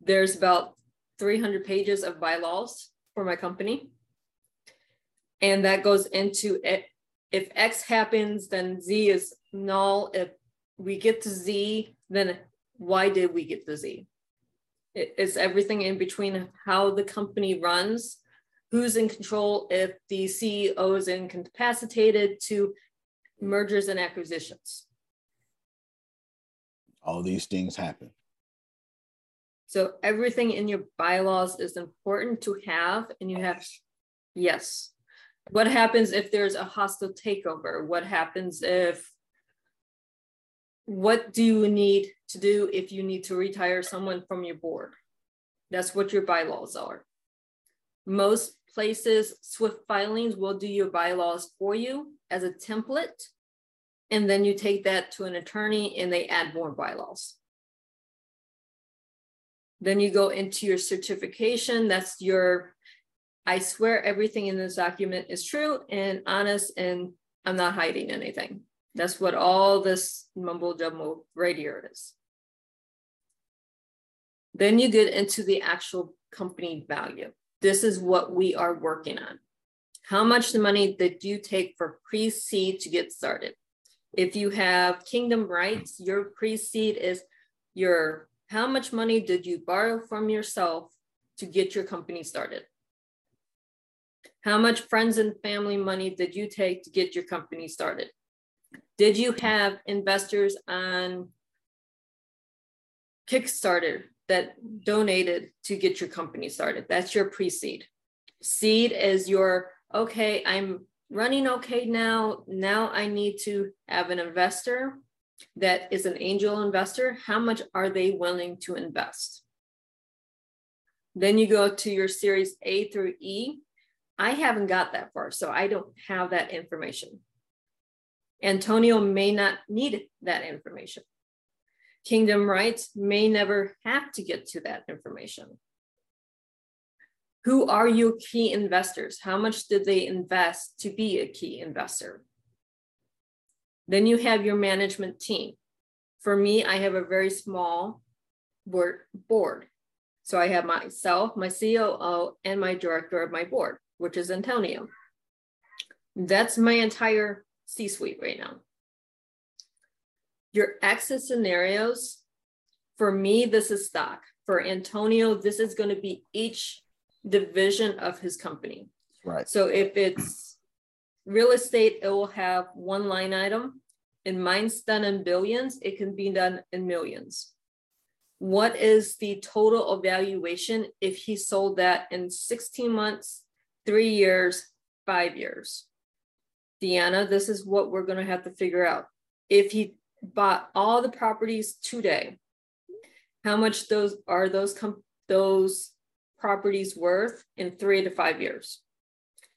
There's about 300 pages of bylaws for my company. And that goes into it. If X happens, then Z is null. If we get to Z, then why did we get to Z? It's everything in between how the company runs, who's in control, if the CEO is incapacitated to mergers and acquisitions all these things happen. So everything in your bylaws is important to have, and you have, yes. What happens if there's a hostile takeover? What happens if, what do you need to do if you need to retire someone from your board? That's what your bylaws are. Most places, Swyft filings will do your bylaws for you as a template and then you take that to an attorney and they add more bylaws. Then you go into your certification. That's your, I swear everything in this document is true and honest, and I'm not hiding anything. That's what all this mumble jumble right here is. Then you get into the actual company value. This is what we are working on. How much the money did you take for pre-seed to get started? If you have kingdom rights, your pre-seed is your how much money did you borrow from yourself to get your company started? How much friends and family money did you take to get your company started? Did you have investors on Kickstarter that donated to get your company started? That's your pre seed. Seed is your, okay, I'm running okay now. Now I need to have an investor that is an angel investor. How much are they willing to invest? Then you go to your series A through E. I haven't got that far, so I don't have that information. Antonio may not need that information. Kingdom Rights may never have to get to that information. Who are your key investors? How much did they invest to be a key investor? Then you have your management team. For me, I have a very small board. So I have myself, my COO, and my director of my board, which is Antonio. That's my entire C suite right now. Your exit scenarios, for me, this is stock. For Antonio, this is going to be each division of his company. Right. So if it's real estate, it will have one line item. In mine's done in billions, it can be done in millions. What is the total evaluation if he sold that in 16 months, three years, five years? Deanna, this is what we're going to have to figure out. If he bought all the properties today, how much those are those com- those properties worth in three to five years?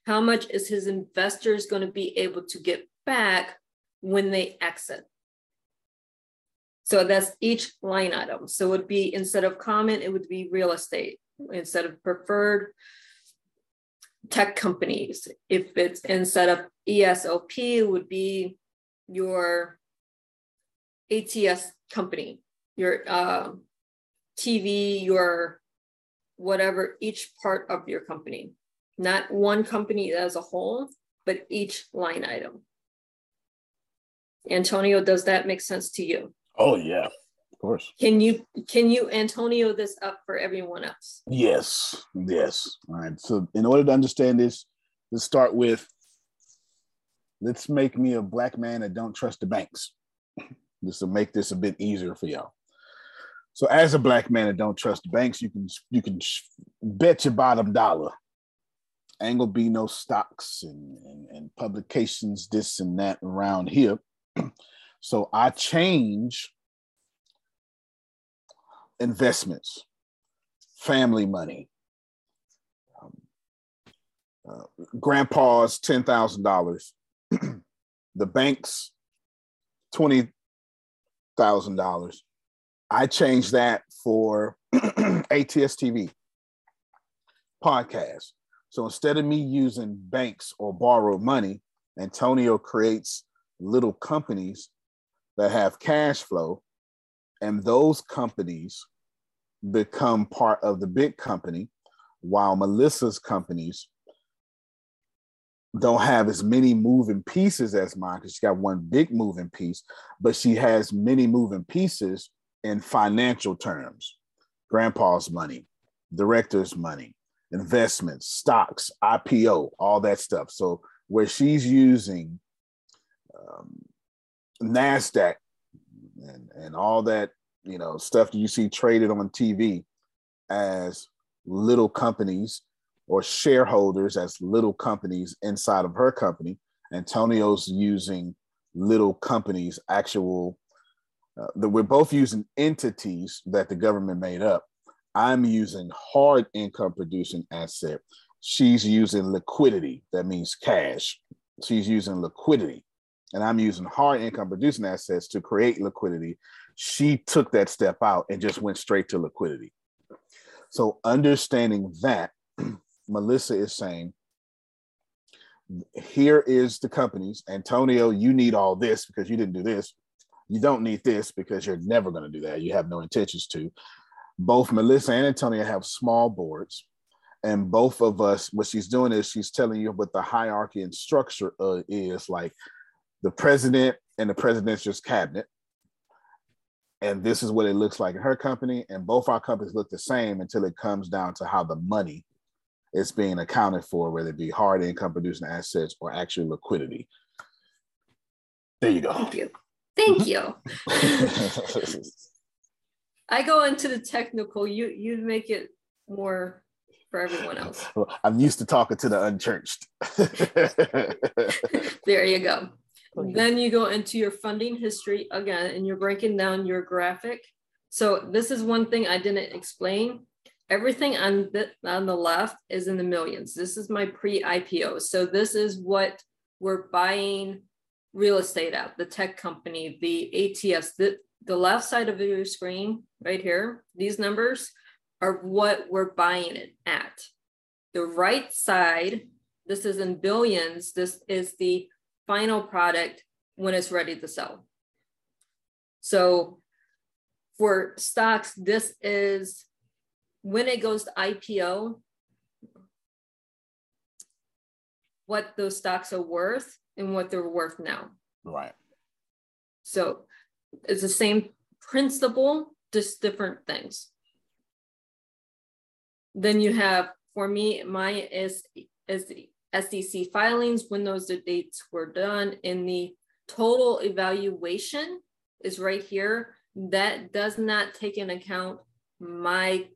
How much is his investors going to be able to get back when they exit. So that's each line item. So it would be instead of common, it would be real estate. Instead of preferred, tech companies. If it's instead of ESOP, would be your ATS company, your uh, TV, your whatever, each part of your company. Not one company as a whole, but each line item. Antonio, does that make sense to you? Oh yeah, course. Can you can you Antonio this up for everyone else? Yes, yes. All right. So in order to understand this, let's start with let's make me a black man that don't trust the banks. This will make this a bit easier for y'all. So as a black man that don't trust the banks, you can you can bet your bottom dollar. Ain't gonna be no stocks and, and, and publications, this and that around here. so I change investments, family money, um, uh, grandpa's ten thousand dollars, the bank's twenty thousand dollars. I changed that for ATS TV podcast. So instead of me using banks or borrow money, Antonio creates little companies that have cash flow, and those companies become part of the big company, while Melissa's companies don't have as many moving pieces as mine because she's got one big moving piece, but she has many moving pieces in financial terms grandpa's money, director's money, investments, stocks, IPO, all that stuff. So, where she's using um, NASDAQ and all that, you know, stuff that you see traded on TV as little companies or shareholders as little companies inside of her company. Antonio's using little companies, actual, uh, that we're both using entities that the government made up. I'm using hard income producing asset. She's using liquidity, that means cash. She's using liquidity. And I'm using hard income producing assets to create liquidity. She took that step out and just went straight to liquidity. So understanding that Melissa is saying, here is the companies. Antonio, you need all this because you didn't do this. You don't need this because you're never going to do that. You have no intentions to. Both Melissa and Antonio have small boards. And both of us, what she's doing is she's telling you what the hierarchy and structure uh, is like the president and the presidential cabinet. And this is what it looks like in her company. And both our companies look the same until it comes down to how the money is being accounted for, whether it be hard income producing assets or actual liquidity. There you go. Thank you. Thank you. I go into the technical. You you make it more for everyone else. I'm used to talking to the unchurched. there you go. Then you go into your funding history again, and you're breaking down your graphic. So this is one thing I didn't explain everything on the, on the left is in the millions. This is my pre-IPO. So this is what we're buying real estate at, the tech company, the ATS, the, the left side of your screen right here, these numbers are what we're buying it at. The right side, this is in billions. This is the final product when it's ready to sell. So for stocks, this is when it goes to IPO, what those stocks are worth and what they're worth now. Right. So it's the same principle, just different things. Then you have, for me, my is is SEC filings when those dates were done, and the total evaluation is right here. That does not take into account my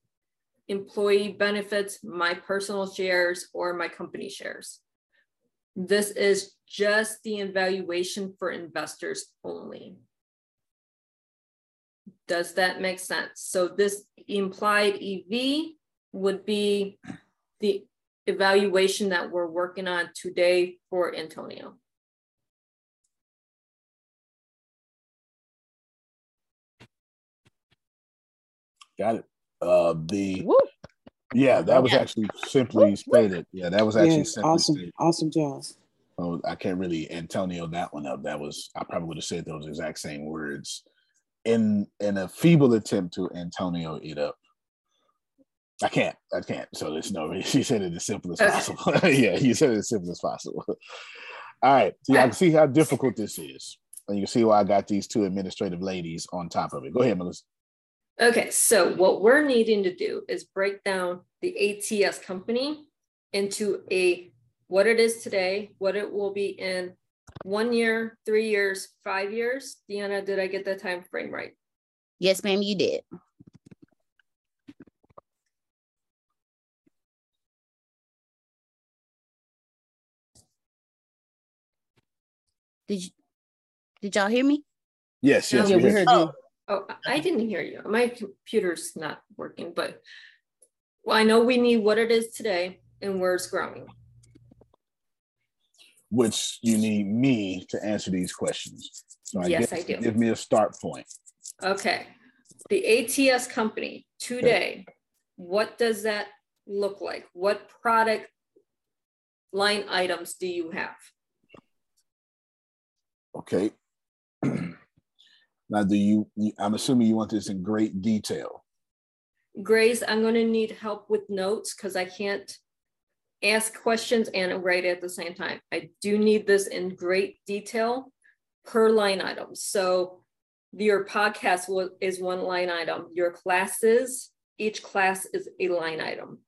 employee benefits, my personal shares, or my company shares. This is just the evaluation for investors only. Does that make sense? So this implied EV would be the evaluation that we're working on today for Antonio. Got it. Uh, the yeah, that was actually simply stated. Yeah, that was actually awesome. Stated. Awesome job. Oh, I can't really Antonio that one up. That was I probably would have said those exact same words in in a feeble attempt to Antonio it up. I can't. I can't. So there's no. He said it as simple as possible. yeah, he said it as simple as possible. All right. So y'all can see how difficult this is, and you can see why I got these two administrative ladies on top of it. Go ahead, Melissa. Okay, so what we're needing to do is break down the ATS company into a what it is today, what it will be in one year, three years, five years. Deanna, did I get the time frame right? Yes, ma'am, you did. Did you did y'all hear me? Yes, yes, No. we heard Oh, oh, I I didn't hear you. My computer's not working, but well, I know we need what it is today and where it's growing. Which you need me to answer these questions. So I Yes, guess I do. Give me a start point. Okay, the ATS company today, what does that look like? What product line items do you have? Okay. now, do you? I'm assuming you want this in great detail. Grace, I'm gonna need help with notes because I can't ask questions and write at the same time. I do need this in great detail per line item. So your podcast is one line item. Your classes, each class is a line item.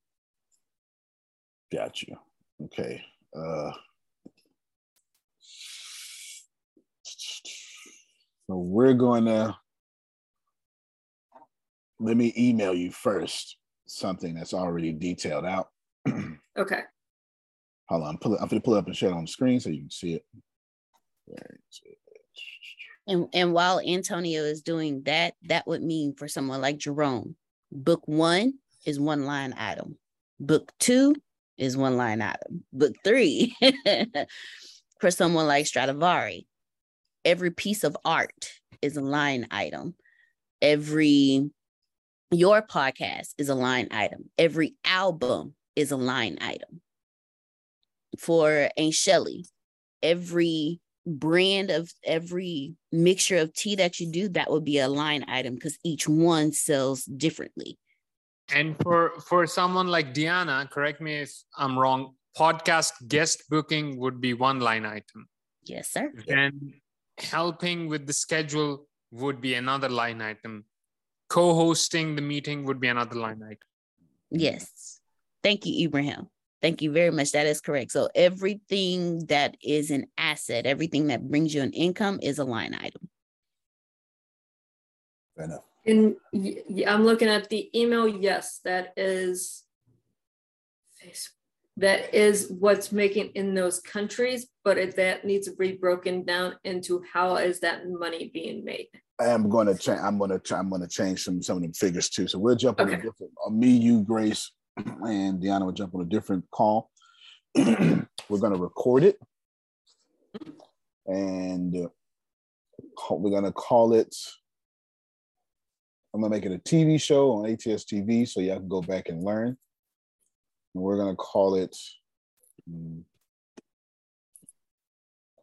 Got you. Okay. Uh, so we're going to let me email you first something that's already detailed out. Okay. Hold on, pull it, I'm going to pull it up and share it on the screen so you can see it. And and while Antonio is doing that, that would mean for someone like Jerome, book one is one line item. Book two is one line item. Book three for someone like Stradivari, every piece of art is a line item. Every your podcast is a line item. Every album is a line item. For Aunt Shelley, every brand of every mixture of tea that you do, that would be a line item because each one sells differently. And for for someone like Deanna, correct me if I'm wrong, podcast guest booking would be one line item. Yes, sir. Then helping with the schedule would be another line item. Co-hosting the meeting would be another line item. Yes. Thank you, Ibrahim. Thank you very much. That is correct. So everything that is an asset, everything that brings you an income is a line item. Fair enough. And i'm looking at the email. Yes, that is that is what's making in those countries, but it, that needs to be broken down into how is that money being made. I'm going to change. I'm going to. Ch- I'm going to change some some of them figures too. So we'll jump on a different. Uh, me, you, Grace, and Deanna will jump on a different call. we're going to record it, and uh, we're going to call it. I'm going to make it a TV show on ATS TV, so y'all can go back and learn. And we're going to call it. mm,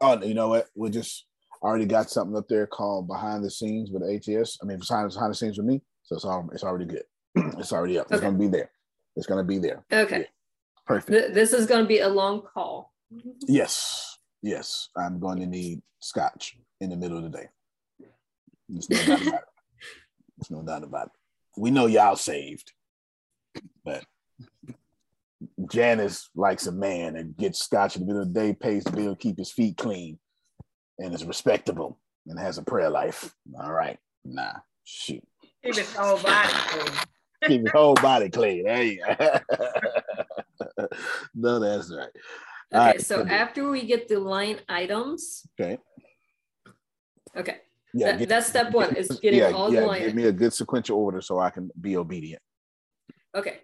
Oh, you know what? We'll just I already got something up there called behind the scenes with ATS. I mean, behind, behind the scenes with me. So it's all it's already good. it's already up. It's gonna be there. It's gonna be there. Okay. Perfect. Th- this is going to be a long call. Yes. Yes. I'm going to need scotch in the middle of the day. There's no doubt about it. There's no doubt about it. We know y'all saved, but Janice likes a man and gets scotch in the middle of the day, pays the bill, keep his feet clean, and is respectable and has a prayer life. All right. Nah, shoot. Keep his whole body clean. Keep his whole body clean. Hey. no, that's right. All Okay, right, so after we get the line items, okay. okay, Yeah, that, get- that's step one is getting yeah, all yeah, the line. give me a good sequential order so I can be obedient. Okay,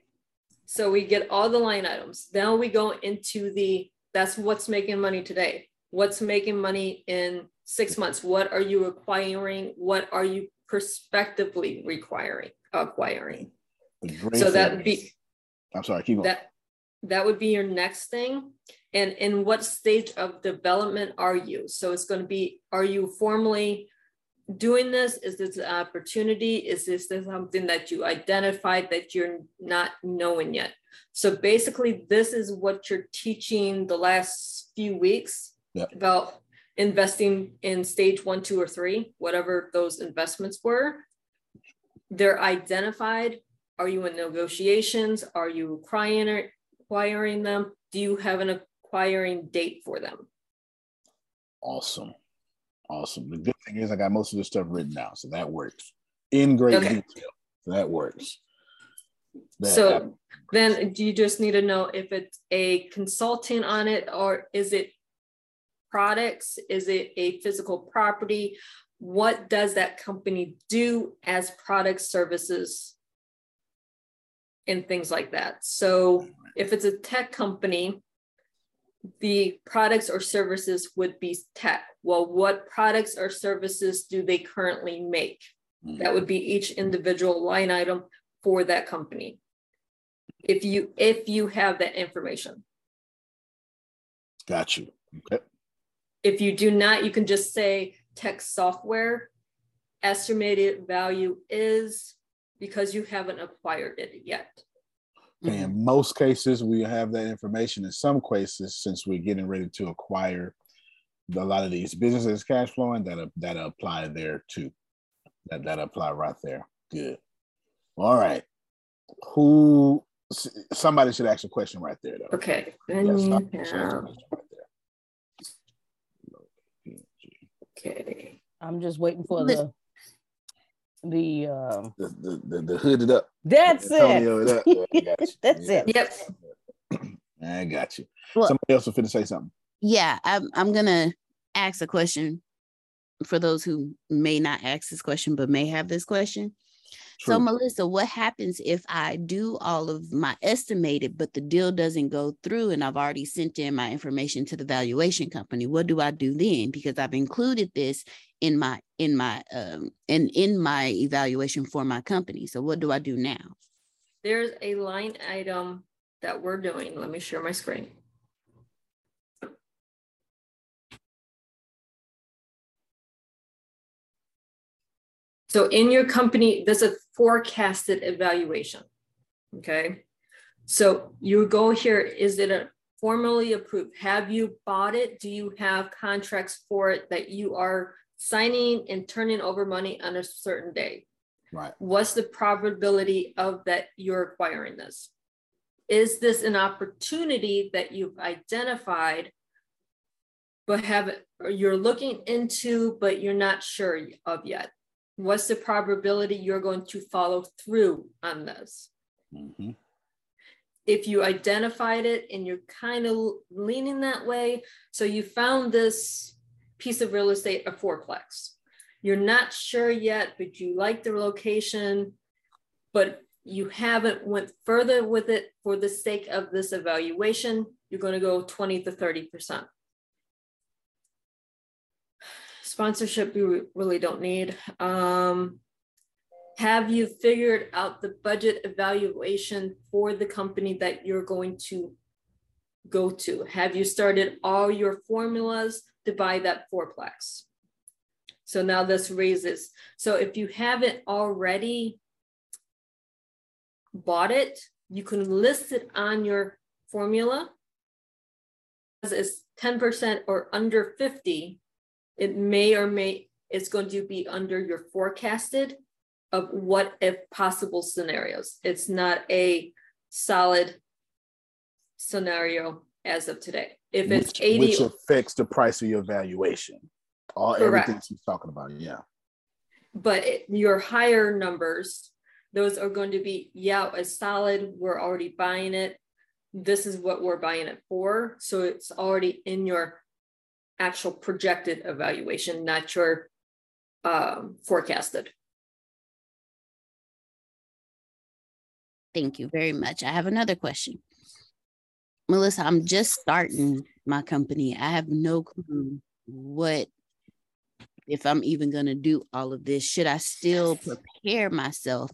so we get all the line items. Now we go into the, that's what's making money today. What's making money in six months? What are you acquiring? What are you prospectively requiring? acquiring. So that would be. I'm sorry. Keep going. That that would be your next thing. And in what stage of development are you? So it's going to be: Are you formally doing this? Is this an opportunity? Is this something that you identified that you're not knowing yet? So basically, this is what you're teaching the last few weeks yep. about investing in stage one, two, or three, whatever those investments were. They're identified. Are you in negotiations? Are you acquiring, acquiring them? Do you have an acquiring date for them? Awesome. Awesome. The good thing is I got most of this stuff written down, so that works in great okay. detail. So that works. That so then do you just need to know if it's a consulting on it or is it products? Is it a physical property? What does that company do as product services and things like that? So if it's a tech company, the products or services would be tech. Well, what products or services do they currently make? Hmm. That would be each individual line item for that company. If you if you have that information. Got you. Okay. If you do not, you can just say tech software estimated value is because you haven't acquired it yet. Okay, in most cases, we have that information. In some cases, since we're getting ready to acquire a lot of these businesses cash flowing, that uh, that apply there too. That that apply right there. Good. All right. Who? Somebody should ask a question right there, though. Okay. Yes, Okay. I'm just waiting for the the um the the, the, the hooded up. That's it. Yeah, that's it. Yep. I got you. Well, Somebody else will fit to say something. Yeah, I'm I'm gonna ask a question for those who may not ask this question but may have this question. True. So, Melissa, what happens if I do all of my estimated, but the deal doesn't go through and I've already sent in my information to the valuation company? What do I do then? Because I've included this in my in my um in in my evaluation for my company. So, what do I do now? There's a line item that we're doing. Let me share my screen. So in your company, there's a forecasted evaluation. Okay. So you go here, is it a formally approved? Have you bought it? Do you have contracts for it that you are signing and turning over money on a certain day? Right. What's the probability of that you're acquiring this? Is this an opportunity that you've identified, but have you're looking into, but you're not sure of yet? What's the probability you're going to follow through on this? Mm-hmm. If you identified it and you're kind of leaning that way, so you found this piece of real estate, a fourplex. You're not sure yet, but you like the location, but you haven't went further with it for the sake of this evaluation, you're going to go 20 to 30 percent sponsorship you really don't need. Um, have you figured out the budget evaluation for the company that you're going to go to? Have you started all your formulas to buy that fourplex? So now this raises. So if you haven't already bought it, you can list it on your formula. As It's 10% or under 50, it may or may it's going to be under your forecasted of what if possible scenarios. It's not a solid scenario as of today. If it's which, 80 which affects the price of your valuation. All correct. everything she's talking about, yeah. But it, your higher numbers, those are going to be, yeah, a solid, we're already buying it. This is what we're buying it for. So it's already in your actual projected evaluation, not your um, forecasted. Thank you very much. I have another question. Melissa, I'm just starting my company. I have no clue what, if I'm even going to do all of this. Should I still prepare myself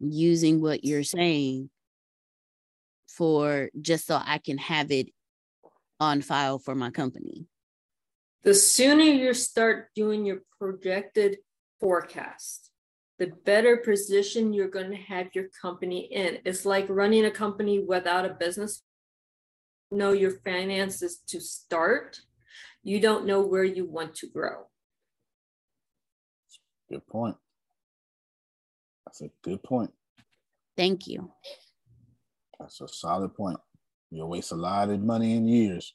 using what you're saying for just so I can have it on file for my company? The sooner you start doing your projected forecast, the better position you're going to have your company in. It's like running a company without a business. Know your finances to start. You don't know where you want to grow. Good point. That's a good point. Thank you. That's a solid point. You'll waste a lot of money in years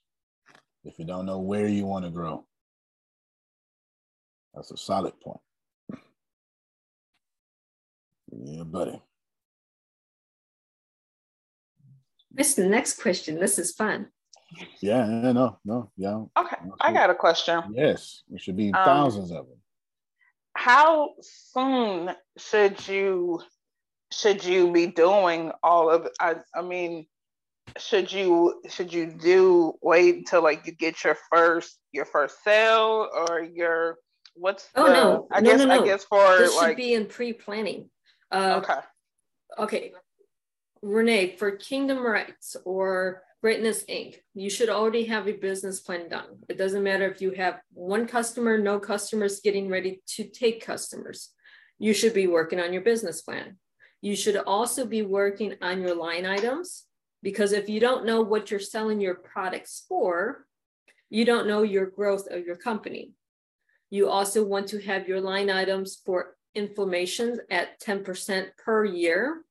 if you don't know where you want to grow. That's a solid point. Yeah, buddy. This the next question. This is fun. Yeah, no, no, yeah. Okay, I got a question. Yes, there should be um, thousands of them. How soon should you should you be doing all of I I mean should you should you do wait until like you get your first your first sale or your what's oh the, no. I no, guess no, no. I guess for this like should be in pre-planning. Uh, okay. okay. Renee for kingdom rights or greatness inc. you should already have a business plan done. It doesn't matter if you have one customer no customers getting ready to take customers. You should be working on your business plan. You should also be working on your line items because if you don't know what you're selling your products for, you don't know your growth of your company. You also want to have your line items for inflammations at 10% per year.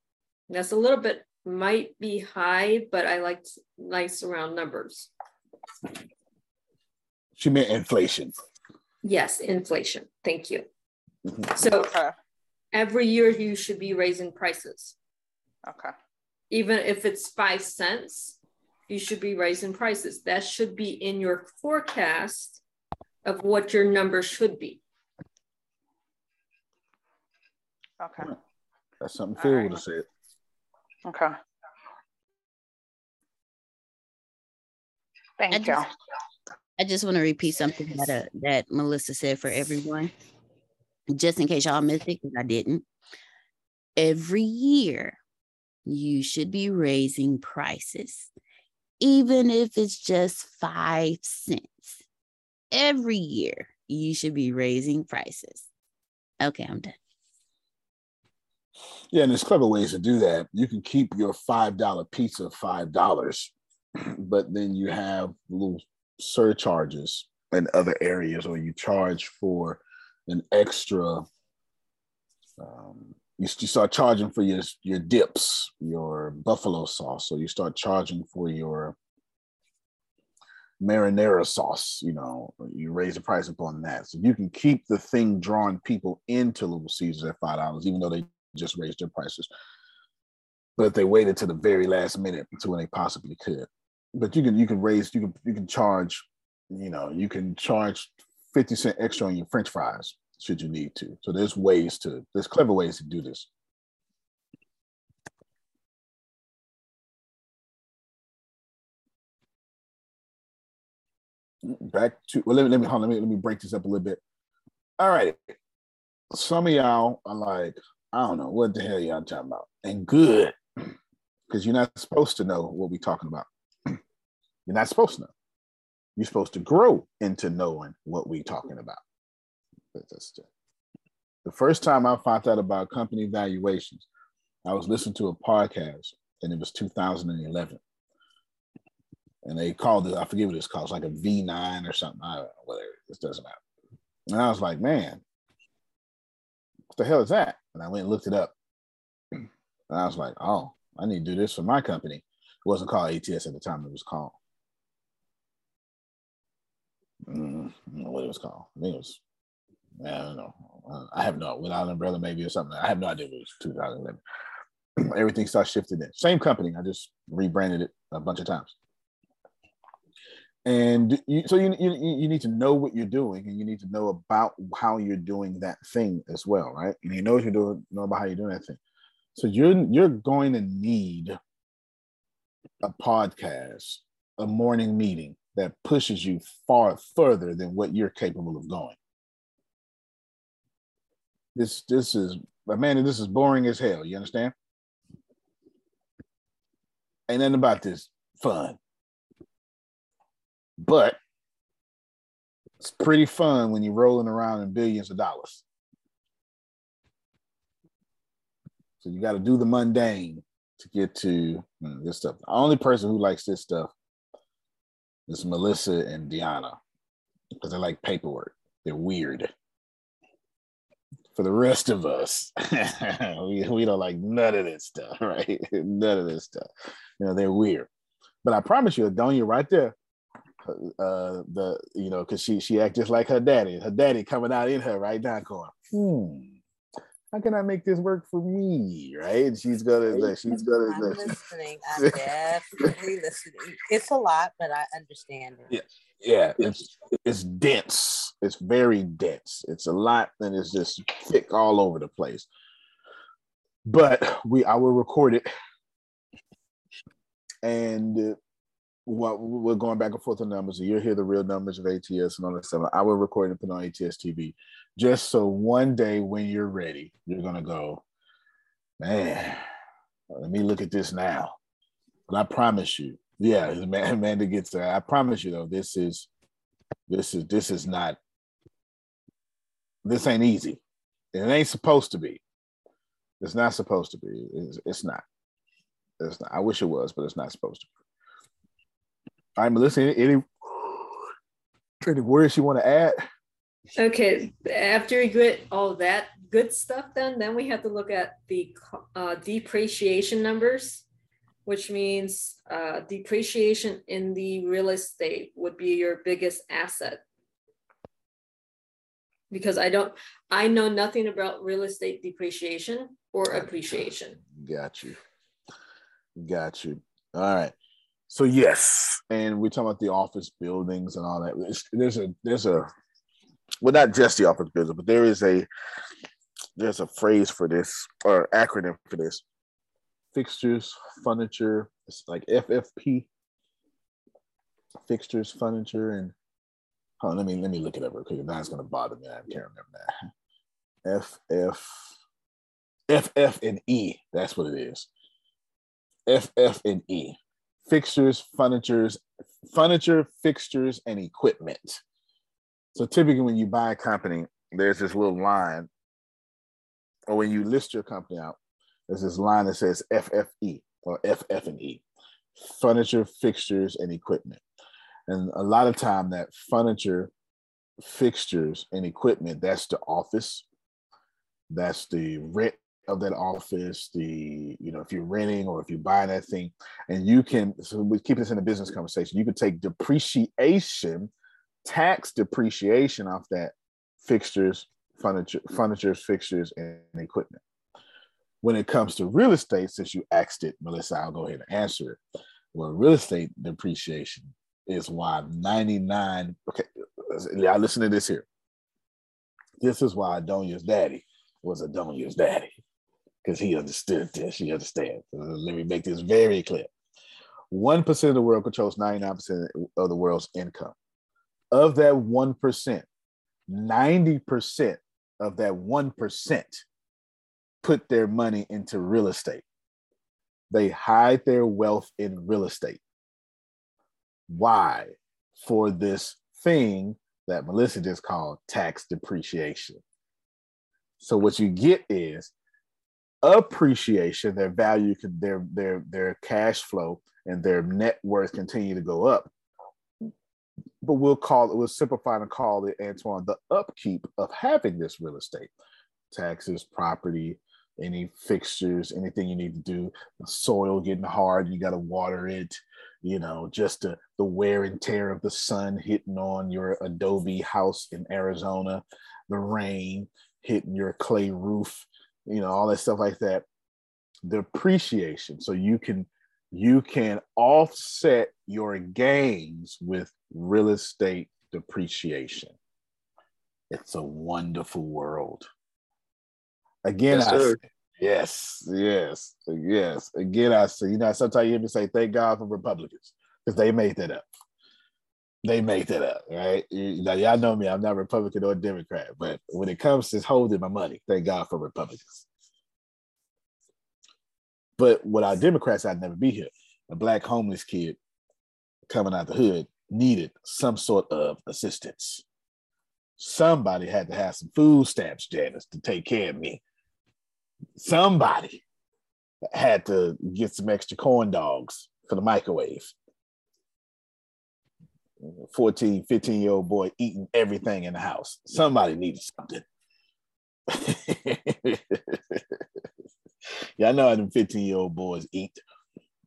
That's a little bit might be high, but I like nice round numbers. She meant inflation. Yes, inflation. Thank you. Mm-hmm. So every year you should be raising prices. Okay. Even if it's five cents, you should be raising prices. That should be in your forecast of what your number should be. Okay. That's something Phil would have said. Okay. Thank I you. just, I just want to repeat something that uh, that Melissa said for everyone, just in case y'all missed it, because I didn't. Every year, you should be raising prices, even if it's just five cents. Every year, you should be raising prices. Okay, I'm done. Yeah, and there's clever ways to do that. You can keep your five dollar pizza five dollars, but then you have little surcharges in other areas, or you charge for an extra. Um, you, you start charging for your your dips, your buffalo sauce, so you start charging for your marinara sauce. You know, you raise the price upon that, so you can keep the thing drawing people into Little Caesars at five dollars, even though they just raised their prices. But they waited to the very last minute to when they possibly could. But you can you can raise you can you can charge, you know, you can charge 50 cent extra on your French fries should you need to. So there's ways to there's clever ways to do this. Back to well, let me let me on, let me let me break this up a little bit. All right. Some of y'all are like, I don't know what the hell y'all talking about. And good, because you're not supposed to know what we're talking about. you're not supposed to know. You're supposed to grow into knowing what we're talking about. The first time I found out about company valuations, I was listening to a podcast, and it was 2011. And they called it, I forget what it's called, it's like a V9 or something. I don't know, whatever. This doesn't matter. And I was like, man, what the hell is that? And I went and looked it up. And I was like, oh, I need to do this for my company. It wasn't called ATS at the time, it was called. Mm, what it was called. I think it was, I don't know. I have no, without an umbrella maybe or something. I have no idea. It was 2011. Everything starts shifting in. Same company. I just rebranded it a bunch of times. And you, so you, you you need to know what you're doing, and you need to know about how you're doing that thing as well, right? And you know what you're doing, know about how you're doing that thing. So you're you're going to need a podcast, a morning meeting that pushes you far further than what you're capable of going. This this is man, this is boring as hell. You understand? Ain't nothing about this fun. But it's pretty fun when you're rolling around in billions of dollars. So you got to do the mundane to get to hmm, this stuff. The only person who likes this stuff is Melissa and Deanna because they like paperwork. They're weird. For the rest of us, we, we don't like none of this stuff, right? none of this stuff. You know, they're weird. But I promise you, Adonia, right there, uh the you know because she she act just like her daddy. Her daddy coming out in her right now going hmm how can i make this work for me? Right? And she's gonna she's gonna I'm listening. I'm definitely listening. It's a lot but i understand it. Yeah yeah it's it's dense it's very dense it's a lot and it's just thick all over the place but we i will record it and uh, what we're going back and forth on numbers. So you'll hear the real numbers of ATS and all that stuff. I will record and put on ATS TV just so one day when you're ready, you're gonna go, man. Let me look at this now. But I promise you, yeah, Amanda gets there. I promise you though, this is this is this is not this ain't easy. It ain't supposed to be. It's not supposed to be. It's, it's not. It's not. I wish it was, but it's not supposed to be. All right, Melissa, any, any, any words you want to add? Okay, after we get all that good stuff done, then we have to look at the uh, depreciation numbers, which means uh, depreciation in the real estate would be your biggest asset. Because I don't, I know nothing about real estate depreciation or appreciation. Got you. Got you. All right. So yes, and we're talking about the office buildings and all that. It's, there's a there's a well, not just the office buildings, but there is a there's a phrase for this or acronym for this: fixtures, furniture. It's like FFP. Fixtures, furniture, and let me let me look it up real quick. Now gonna bother me. I can't remember that. F F F F and E. That's what it is. F F and E fixtures, furnitures, furniture, fixtures, and equipment. So typically, when you buy a company, there's this little line, or when you list your company out, there's this line that says FFE or FF and E, furniture, fixtures, and equipment. And a lot of time, that furniture, fixtures, and equipment, that's the office, that's the rent of that office, the, you know, if you're renting or if you're buying that thing, and you can, so we keep this in a business conversation, you can take depreciation, tax depreciation off that fixtures, furniture, furniture, fixtures, and equipment. When it comes to real estate, since you asked it, Melissa, I'll go ahead and answer it. Well, real estate depreciation is why 99, okay, I listen to this here. This is why Adonia's daddy was Adonia's daddy because he understood this. He understands. Uh, let me make this very clear. 1% of the world controls 99% of the world's income. Of that 1%, 90% of that 1% put their money into real estate. They hide their wealth in real estate. Why? For this thing that Melissa just called tax depreciation. So what you get is appreciation, their value, their their their cash flow and their net worth continue to go up. But we'll call it, we'll simplify and call it, Antoine, the upkeep of having this real estate, taxes, property, any fixtures, anything you need to do, the soil getting hard, you got to water it, you know, just the, the wear and tear of the sun hitting on your adobe house in Arizona, the rain hitting your clay roof, you know, all that stuff like that. The appreciation. So you can you can offset your gains with real estate depreciation. It's a wonderful world. Again, yes, I, yes, yes, yes. Again, I say, you know, sometimes you hear me say, thank God for Republicans, because they made that up. They made that up, right? You, now, y'all know me, I'm not Republican or Democrat, but when it comes to holding my money, thank God for Republicans. But without Democrats, I'd never be here. A black homeless kid coming out the hood needed some sort of assistance. Somebody had to have some food stamps, Janice, to take care of me. Somebody had to get some extra corn dogs for the microwave. 14, 15 year old boy eating everything in the house. Somebody needed something. yeah, I know how them 15 year old boys eat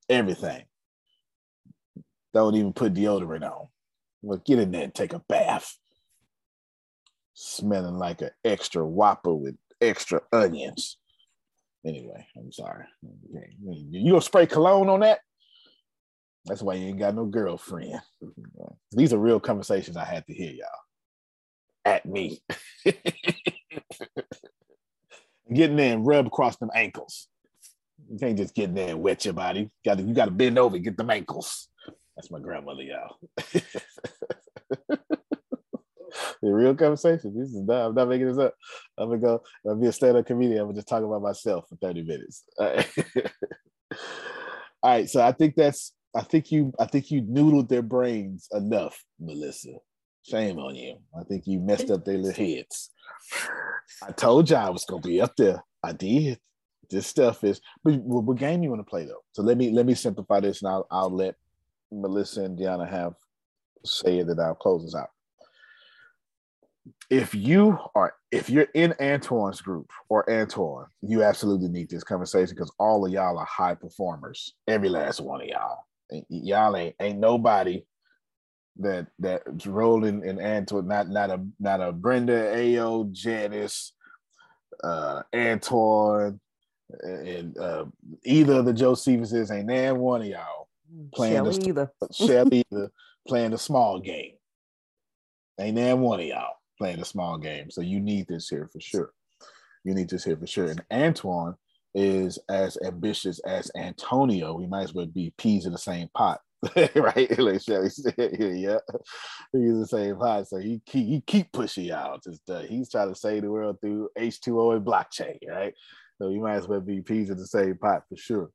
everything. Don't even put deodorant on. Well, get in there and take a bath. Smelling like an extra whopper with extra onions. Anyway, I'm sorry. You gonna spray cologne on that? That's why you ain't got no girlfriend. These are real conversations I had to hear, y'all. At me. Getting there and rub across them ankles. You can't just get in there and wet your body. You gotta, you gotta bend over and get them ankles. That's my grandmother, y'all. the real conversation. This is not, I'm not making this up. I'm gonna go, I'll be a stand-up comedian. I'm gonna just talk about myself for 30 minutes. All right. All right, so I think that's I think you I think you noodled their brains enough, Melissa. Shame on you. I think you messed up their little heads. I told you I was gonna be up there. I did. This stuff is but what game you want to play though? So let me let me simplify this and I'll I'll let Melissa and Deanna have say it and I'll close this out if you are if you're in Antoine's group or Antoine, you absolutely need this conversation because all of y'all are high performers. Every last one of y'all. Y'all ain't ain't nobody that that's rolling in Antoine, not not a not a Brenda, Ao, Janice, uh, Antoine, and uh, either of the Josephus ain't there one of y'all playing Shelly the, either. Shelly either playing the small game. Ain't there one of y'all playing a small game. So you need this here for sure. You need this here for sure. And Antoine is as ambitious as Antonio. We might as well be peas in the same pot. right, like Shelly said, yeah, he's the same pot. So he keep he keep pushing out. Just uh, he's trying to save the world through H two O and blockchain, right? So you might as well be peas in the same pot for sure.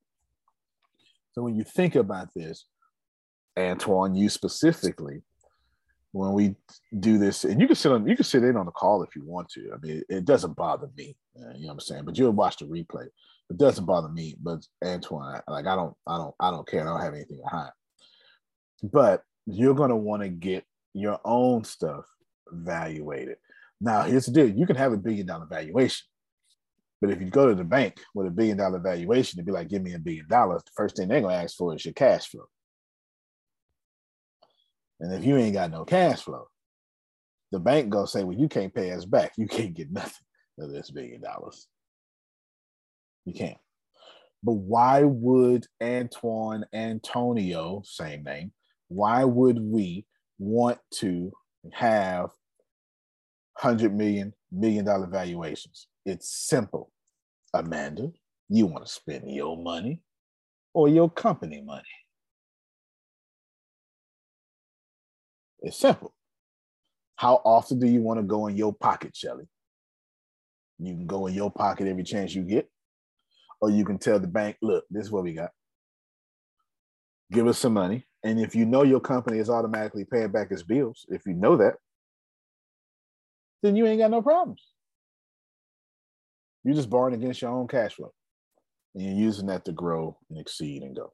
So when you think about this, Antoine, you specifically, when we do this, and you can sit on, you can sit in on the call if you want to. I mean, it, doesn't bother me. Uh, you know what I'm saying? But you'll watch the replay. It doesn't bother me. But Antoine, like I don't, I don't, I don't care. I don't have anything to hide. But you're gonna want to get your own stuff evaluated. Now, here's the deal: you can have a billion dollar valuation, but if you go to the bank with a billion dollar valuation, to be like, "Give me a billion dollars," the first thing they're gonna ask for is your cash flow. And if you ain't got no cash flow, the bank gonna say, well, you can't pay us back. You can't get nothing of this billion dollars. You can't. But why would Antoine Antonio, same name, why would we want to have hundred million million dollar valuations? It's simple. Amanda, you want to spend your money or your company money? It's simple. How often do you want to go in your pocket, Shelly? You can go in your pocket every chance you get, or you can tell the bank, look, this is what we got. Give us some money. And if you know your company is automatically paying back its bills, if you know that, then you ain't got no problems. You're just borrowing against your own cash flow. And you're using that to grow and exceed and go.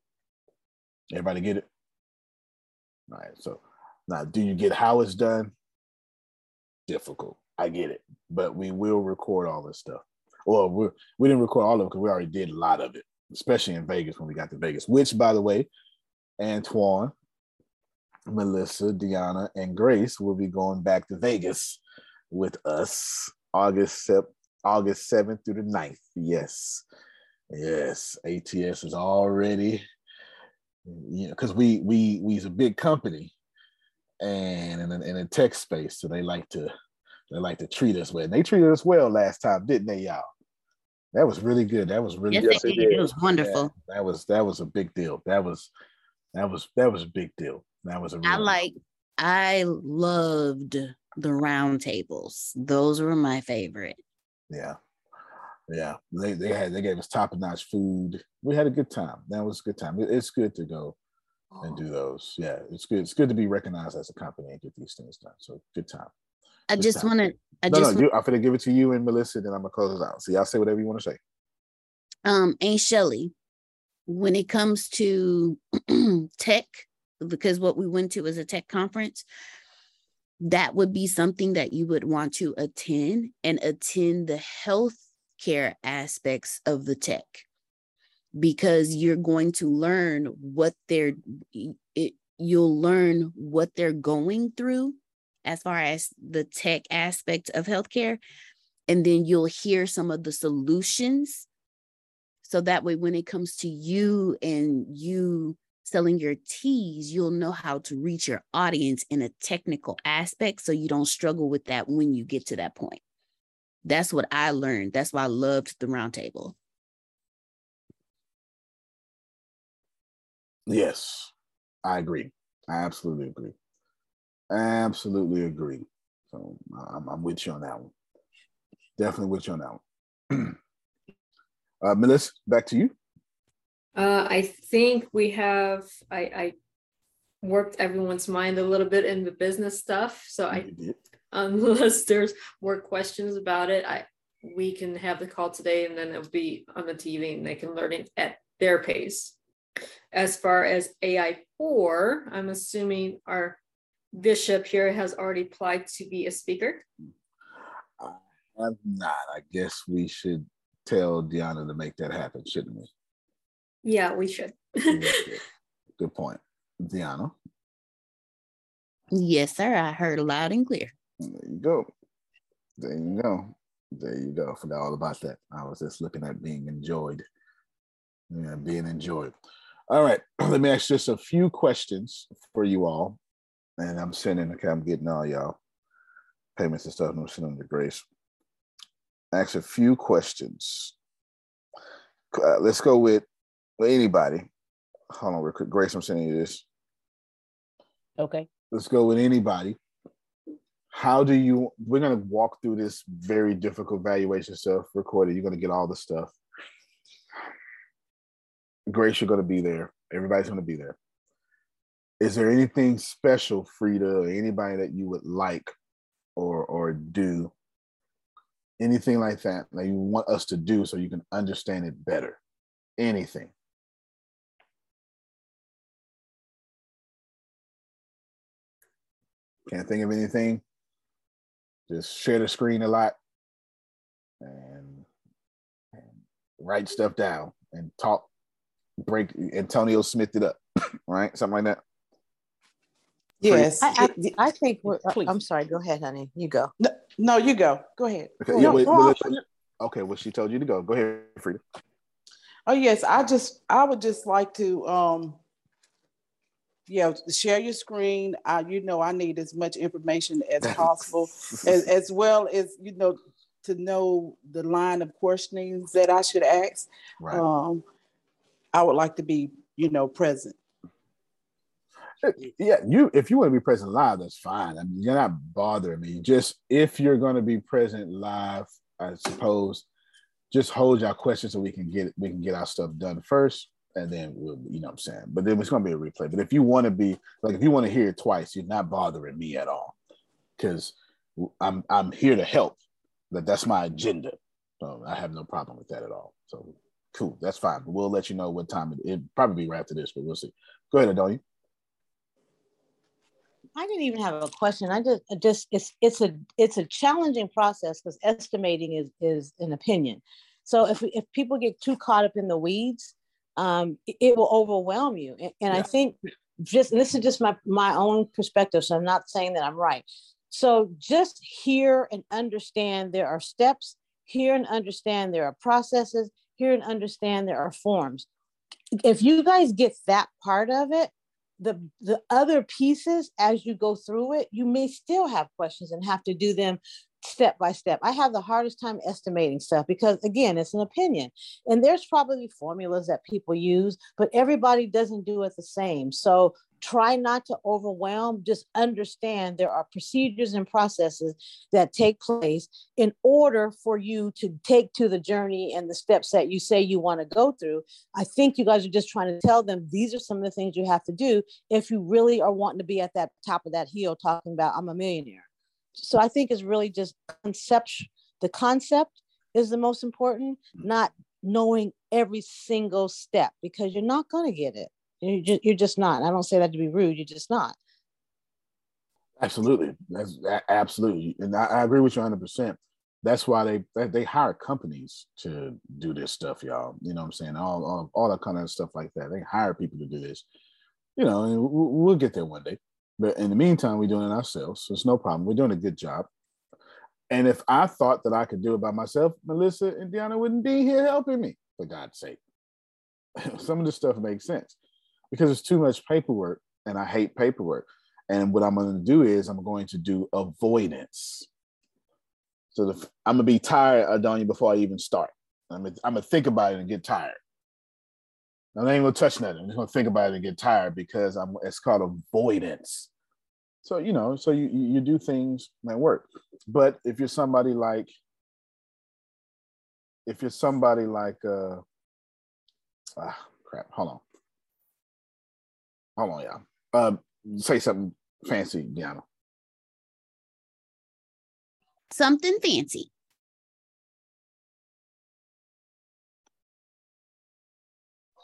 Everybody get it? All right. So now, do you get how it's done? Difficult. I get it, but we will record all this stuff. Well, we we didn't record all of it because we already did a lot of it, especially in Vegas when we got to Vegas. Which, by the way, Antoine, Melissa, Deanna, and Grace will be going back to Vegas with us August August 7th through the 9th. Yes. Yes. ATS is already, you know, because we we we's a big company and in, in a tech space, so they like to they like to treat us well. And they treated us well last time, didn't they, y'all? That was really good. That was really yes, good. It was wonderful. Yeah, that was that was a big deal. That was that was that was a big deal. That was a I like I loved the round tables. Those were my favorite. Yeah. Yeah, they, they had they gave us top notch food. We had a good time. That was a good time. It, it's good to go and do those. Yeah, it's good. It's good to be recognized as a company and get these things done. So good time. I just want to. I no, just no, you, I'm gonna give it to you and Melissa, then I'm gonna close it out. So y'all say whatever you want to say. um Aunt Shelly, when it comes to tech, because what we went to was a tech conference, that would be something that you would want to attend and attend the healthcare aspects of the tech because you're going to learn what they're it, you'll learn what they're going through as far as the tech aspect of healthcare and then you'll hear some of the solutions. So that way when it comes to you and you selling your teas you'll know how to reach your audience in a technical aspect so you don't struggle with that when you get to that point. That's what i learned. That's why i loved the roundtable Yes, I agree. I absolutely agree. Absolutely agree. So I'm, I'm with you on that one. Definitely with you on that one. uh, Melissa, back to you. Uh, I think we have I, I worked everyone's mind a little bit in the business stuff. So I unless there's more questions about it, I we can have the call today and then it'll be on the TV and they can learn it at their pace. As far as AI4, I'm assuming our bishop here has already applied to be a speaker. Uh, I have not. I guess we should tell Deanna to make that happen, shouldn't we? Yeah, we should. Good point. Deanna. yes sir i heard loud and clear There you go. There you go. There you go. Forgot all about that. I was just looking at being enjoyed. Yeah, being enjoyed. All right. Let me ask just a few questions for you all. And I'm sending, okay, I'm getting all y'all payments and stuff. and I'm sending to Grace. Ask a few questions. Uh, let's go with anybody. Hold on, real quick. Grace, I'm sending you this. Okay. Let's go with anybody. How do you? We're gonna walk through this very difficult valuation stuff. Recorded. You're gonna get all the stuff. Grace, you're gonna be there. Everybody's gonna be there. Is there anything special, Frida, or anybody that you would like or or do? Anything like that that you want us to do so you can understand it better? Anything. Can't think of anything. Just share the screen a lot and, and write stuff down and talk, break Antonio Smith it up, right? Something like that. Yes. I, I, I think we're, uh, I'm sorry. Go ahead, honey. You go. No, no you go. Go ahead. Okay, Go yeah, wait, No, wait, wait. okay, well, she told you to go. Go ahead, Frida. Oh yes, I just I would just like to um yeah share your screen. I you know I need as much information as possible, as, as well as you know to know the line of questionings that I should ask. Right. Um, I would like to be you know present. Uh, yeah, you if you want to be present live, that's fine. I mean, you're not bothering me. Just if you're going to be present live, I suppose, just hold your questions so we can get we can get our stuff done first, and then we'll, you know what I'm saying. But then it's going to be a replay. But if you want to be like, if you want to hear it twice, you're not bothering me at all, because I'm I'm here to help. That that's my agenda. So I have no problem with that at all. So cool, that's fine. But we'll let you know what time it. It probably be right after this, but we'll see. Go ahead, Adonia. I didn't even have a question. I just, I just it's it's a it's a challenging process because estimating is is an opinion. So if if people get too caught up in the weeds, um, it, it will overwhelm you. And, and I think just and this is just my my own perspective. So I'm not saying that I'm right. So just hear and understand there are steps. Hear and understand there are processes. Hear and understand there are forms. If you guys get that part of it, the the other pieces as you go through it you may still have questions and have to do them step by step. I have the hardest time estimating stuff because, again, it's an opinion. And there's probably formulas that people use, but everybody doesn't do it the same. So try not to overwhelm, just understand there are procedures and processes that take place in order for you to take to the journey and the steps that you say you want to go through. I think you guys are just trying to tell them these are some of the things you have to do if you really are wanting to be at that top of that hill talking about I'm a millionaire. So I think it's really just concept the concept is the most important, mm. not knowing every single step because you're not going to get it. You're just, you're just not. I don't say that to be rude. You're just not. Absolutely. That's absolutely. And I, I agree with you 100%. That's why they they hire companies to do this stuff, y'all. You know what I'm saying? All, all, all that kind of stuff like that. They hire people to do this. You know, and we'll get there one day. But in the meantime, we're doing it ourselves. So it's no problem. We're doing a good job. And if I thought that I could do it by myself, Melissa and Deanna wouldn't be here helping me, for God's sake. Some of this stuff makes sense because it's too much paperwork and I hate paperwork. And what I'm going to do is I'm going to do avoidance. So the, I'm going to be tired Adonia before I even start. I'm going to think about it and get tired. I ain't gonna touch nothing. I'm just gonna think about it and get tired because I'm. It's called avoidance. So you know, so you you do things that work. But if you're somebody like, if you're somebody like, uh, ah, crap. Hold on. Hold on, y'all. Uh, say something fancy, Deanna. Something fancy.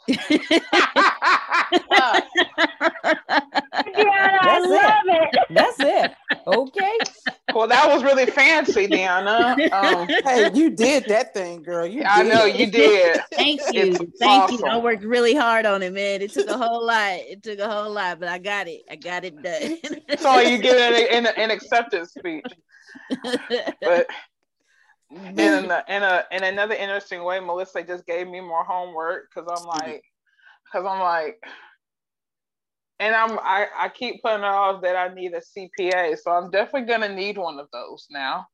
Yeah, I love it. it. That's it. Okay. Well, that was really fancy, Deanna. Um, hey, you did that thing, girl. You I know you did. Thank you. It's Thank awesome. you. I worked really hard on it, man. It took a whole lot. It took a whole lot, but I got it. I got it done. so you give an, an, an acceptance speech. But in a, in a in another interesting way, Melissa just gave me more homework because I'm like, because I'm like, and I'm I, I keep putting off that I need a CPA, so I'm definitely gonna need one of those now.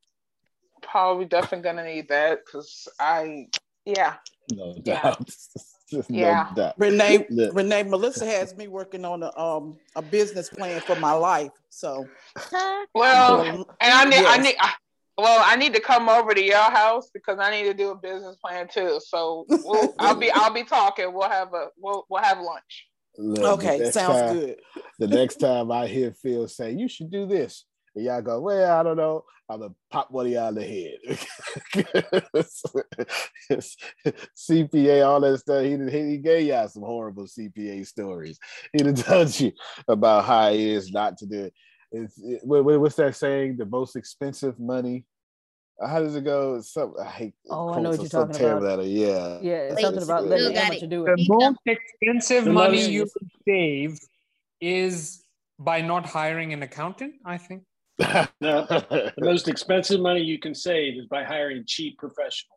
Probably definitely gonna need that because I yeah. No doubt. Yeah. no yeah. Doubt. Renee. Renee, Melissa has me working on a um a business plan for my life. So well, and I need yes. I need I, well, I need to come over to your house because I need to do a business plan too. So we'll, I'll be I'll be talking. We'll have a we'll we'll have lunch. Look, okay, sounds time, good. The next time I hear Phil say you should do this, and y'all go, well, I don't know. I'm gonna pop one of y'all in the head. CPA, all that stuff. He, he gave y'all some horrible CPA stories. He done told you about how it is not to do it. It's it, what's that saying? The most expensive money. Uh, how does it go? Some I hate. Oh, I know what you're talking about. That, yeah, yeah, it's something about letting the amateur do it. The most expensive the money most... you can save is by not hiring an accountant. I think. no, the most expensive money you can save is by hiring cheap professionals.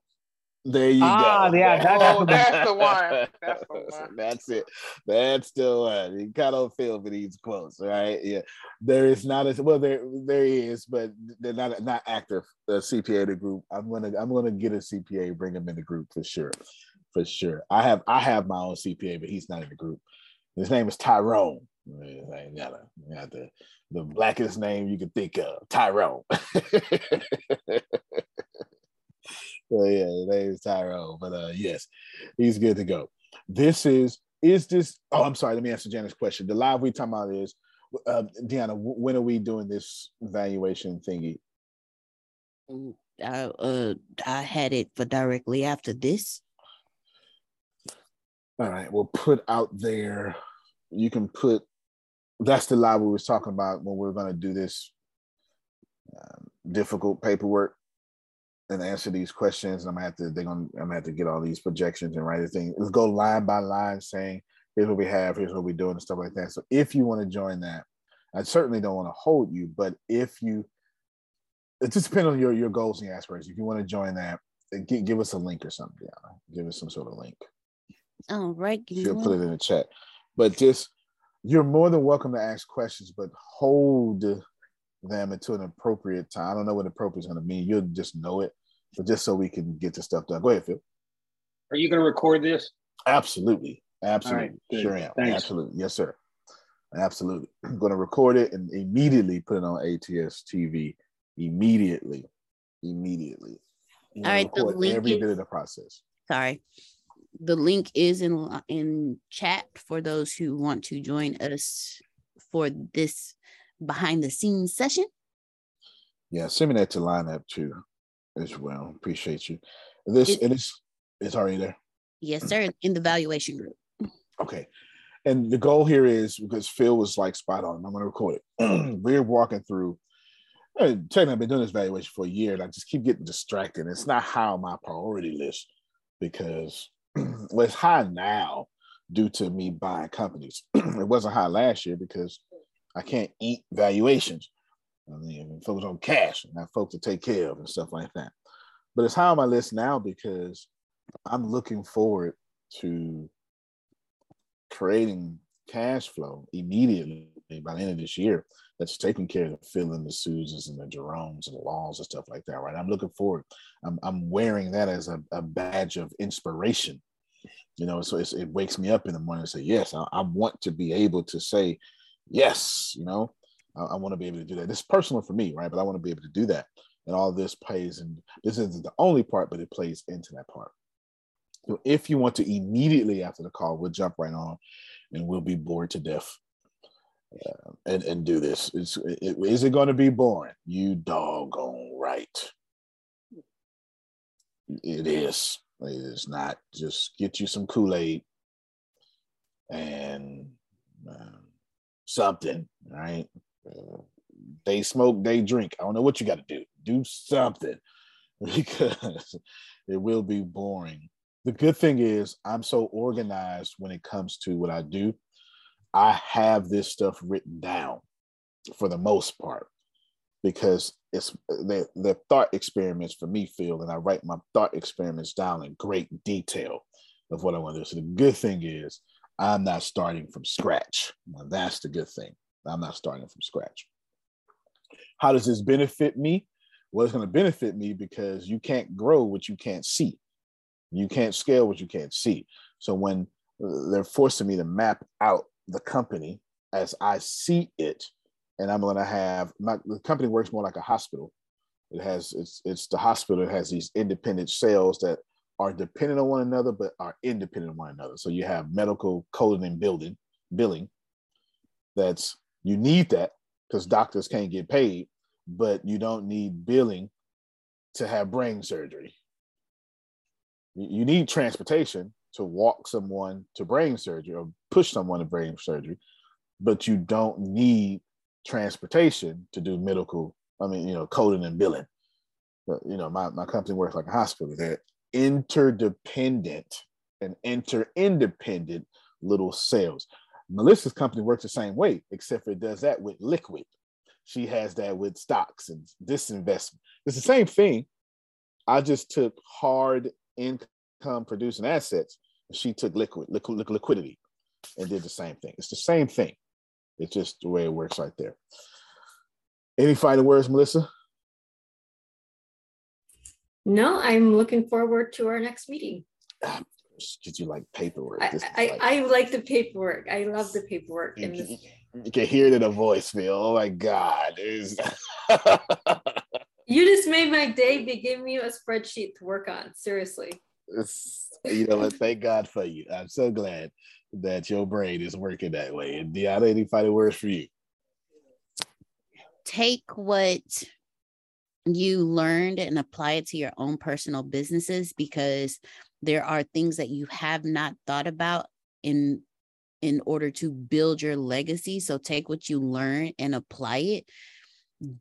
There you ah, go. Yeah, that's, oh, that's the one. That's the one. That's it. That's the one. You kind of feel for these quotes, right? Yeah. There is not as well. There there is, but they're not not active. The CPA the group. I'm gonna I'm gonna get a CPA, bring him in the group for sure, for sure. I have I have my own CPA, but he's not in the group. His name is Tyrone. I got got the the blackest name you could think of, Tyrone. Yeah, his name is Tyrone. But uh yes, he's good to go. This is is this oh I'm sorry, let me answer Janet's question. The live we talking about is uh Deanna, when are we doing this evaluation thingy? I uh I had it for directly after this. All right, we'll put out there. You can put that's the live we was talking about when we are going to do this um, difficult paperwork and answer these questions. I'm gonna have to they're gonna I'm gonna have to get all these projections and write a thing. Let's go line by line saying here's what we have, here's what we're doing, and stuff like that. So if you want to join that, I certainly don't want to hold you, but if you it just depends on your your goals and your aspirations. If you want to join that, give, give us a link or something, yeah. Give us some sort of link. All right. She'll put it in the chat. But just you're more than welcome to ask questions, but hold them until an appropriate time. I don't know what appropriate is going to mean. You'll just know it, but just so we can get the stuff done. Go ahead, Phil. Are you going to record this? Absolutely, absolutely, right, sure am. Thanks. Absolutely, yes, sir. Absolutely. I'm going to record it and immediately put it on ATS TV. Immediately, immediately. I'm All gonna right, the record link every is- bit of the process. Sorry. The link is in in chat for those who want to join us for this behind the scenes session. Yeah, send me that to line up too, as well. Appreciate you. This It- and it's it's already there. Yes, sir, in the valuation group. Okay. And the goal here is because Phil was like spot on. I'm to record it. We're walking through. uh, Technically, I've been doing this valuation for a year, and I just keep getting distracted. It's not high on my priority list because well, it's high now due to me buying companies. it wasn't high last year because I can't eat valuations. Mean, focus on cash and have folks to take care of and stuff like that. But it's high on my list now because I'm looking forward to creating cash flow immediately by the end of this year that's taking care of the Phil and the Susans and the Jeromes and the Laws and stuff like that, right? I'm looking forward. I'm, I'm wearing that as a, a badge of inspiration. You know, so it wakes me up in the morning and say, yes, I, I want to be able to say, yes, you know, I, I want to be able to do that. This is personal for me, right? But I want to be able to do that. And all this plays, and this isn't the only part, but it plays into that part. So if you want to immediately after the call, we'll jump right on and we'll be bored to death uh, and, and do this. It's, it, is it going to be boring? You doggone right. It is. It is not. Just get you some Kool Aid and um, something, right? They smoke, they drink. I don't know what you got to do. Do something because it will be boring. The good thing is, I'm so organized when it comes to what I do. I have this stuff written down for the most part because it's the, the thought experiments for me feel and I write my thought experiments down in great detail of what I want to do. So the good thing is I'm not starting from scratch. Now, that's the good thing. I'm not starting from scratch. How does this benefit me? Well, it's going to benefit me because you can't grow what you can't see. You can't scale what you can't see. So when uh, they're forcing me to map out the company as I see it, and I'm going to have my the company works more like a hospital. It has it's it's the hospital that has these independent cells that are dependent on one another but are independent of one another. So you have medical coding and building billing. That's you need that because doctors can't get paid, but you don't need billing to have brain surgery. You need transportation to walk someone to brain surgery or push someone to brain surgery, but you don't need transportation to do medical, I mean, you know, coding and billing. But, you know, my, my company works like a hospital. They're interdependent and inter-independent little cells. Melissa's company works the same way, except for it does that with liquid. She has that with stocks and this investment. It's the same thing. I just took hard income producing assets. And she took liquid, liquid, liquidity and did the same thing. It's the same thing. It's just the way it works right there. Any final words, Melissa? No, I'm looking forward to our next meeting. Ah, Did you like paperwork? I, This I, like- I like the paperwork. I love the paperwork. you, And this, can- you can hear it in a voice, Phil. Oh my God. You just made my day by giving me a spreadsheet to work on. Seriously. it's- you know what? Thank God for you. I'm so glad that your brain is working that way. And Deanna, any final words for you? take what you learned and apply it to your own personal businesses because there are things that you have not thought about in in order to build your legacy. So take what you learn and apply it.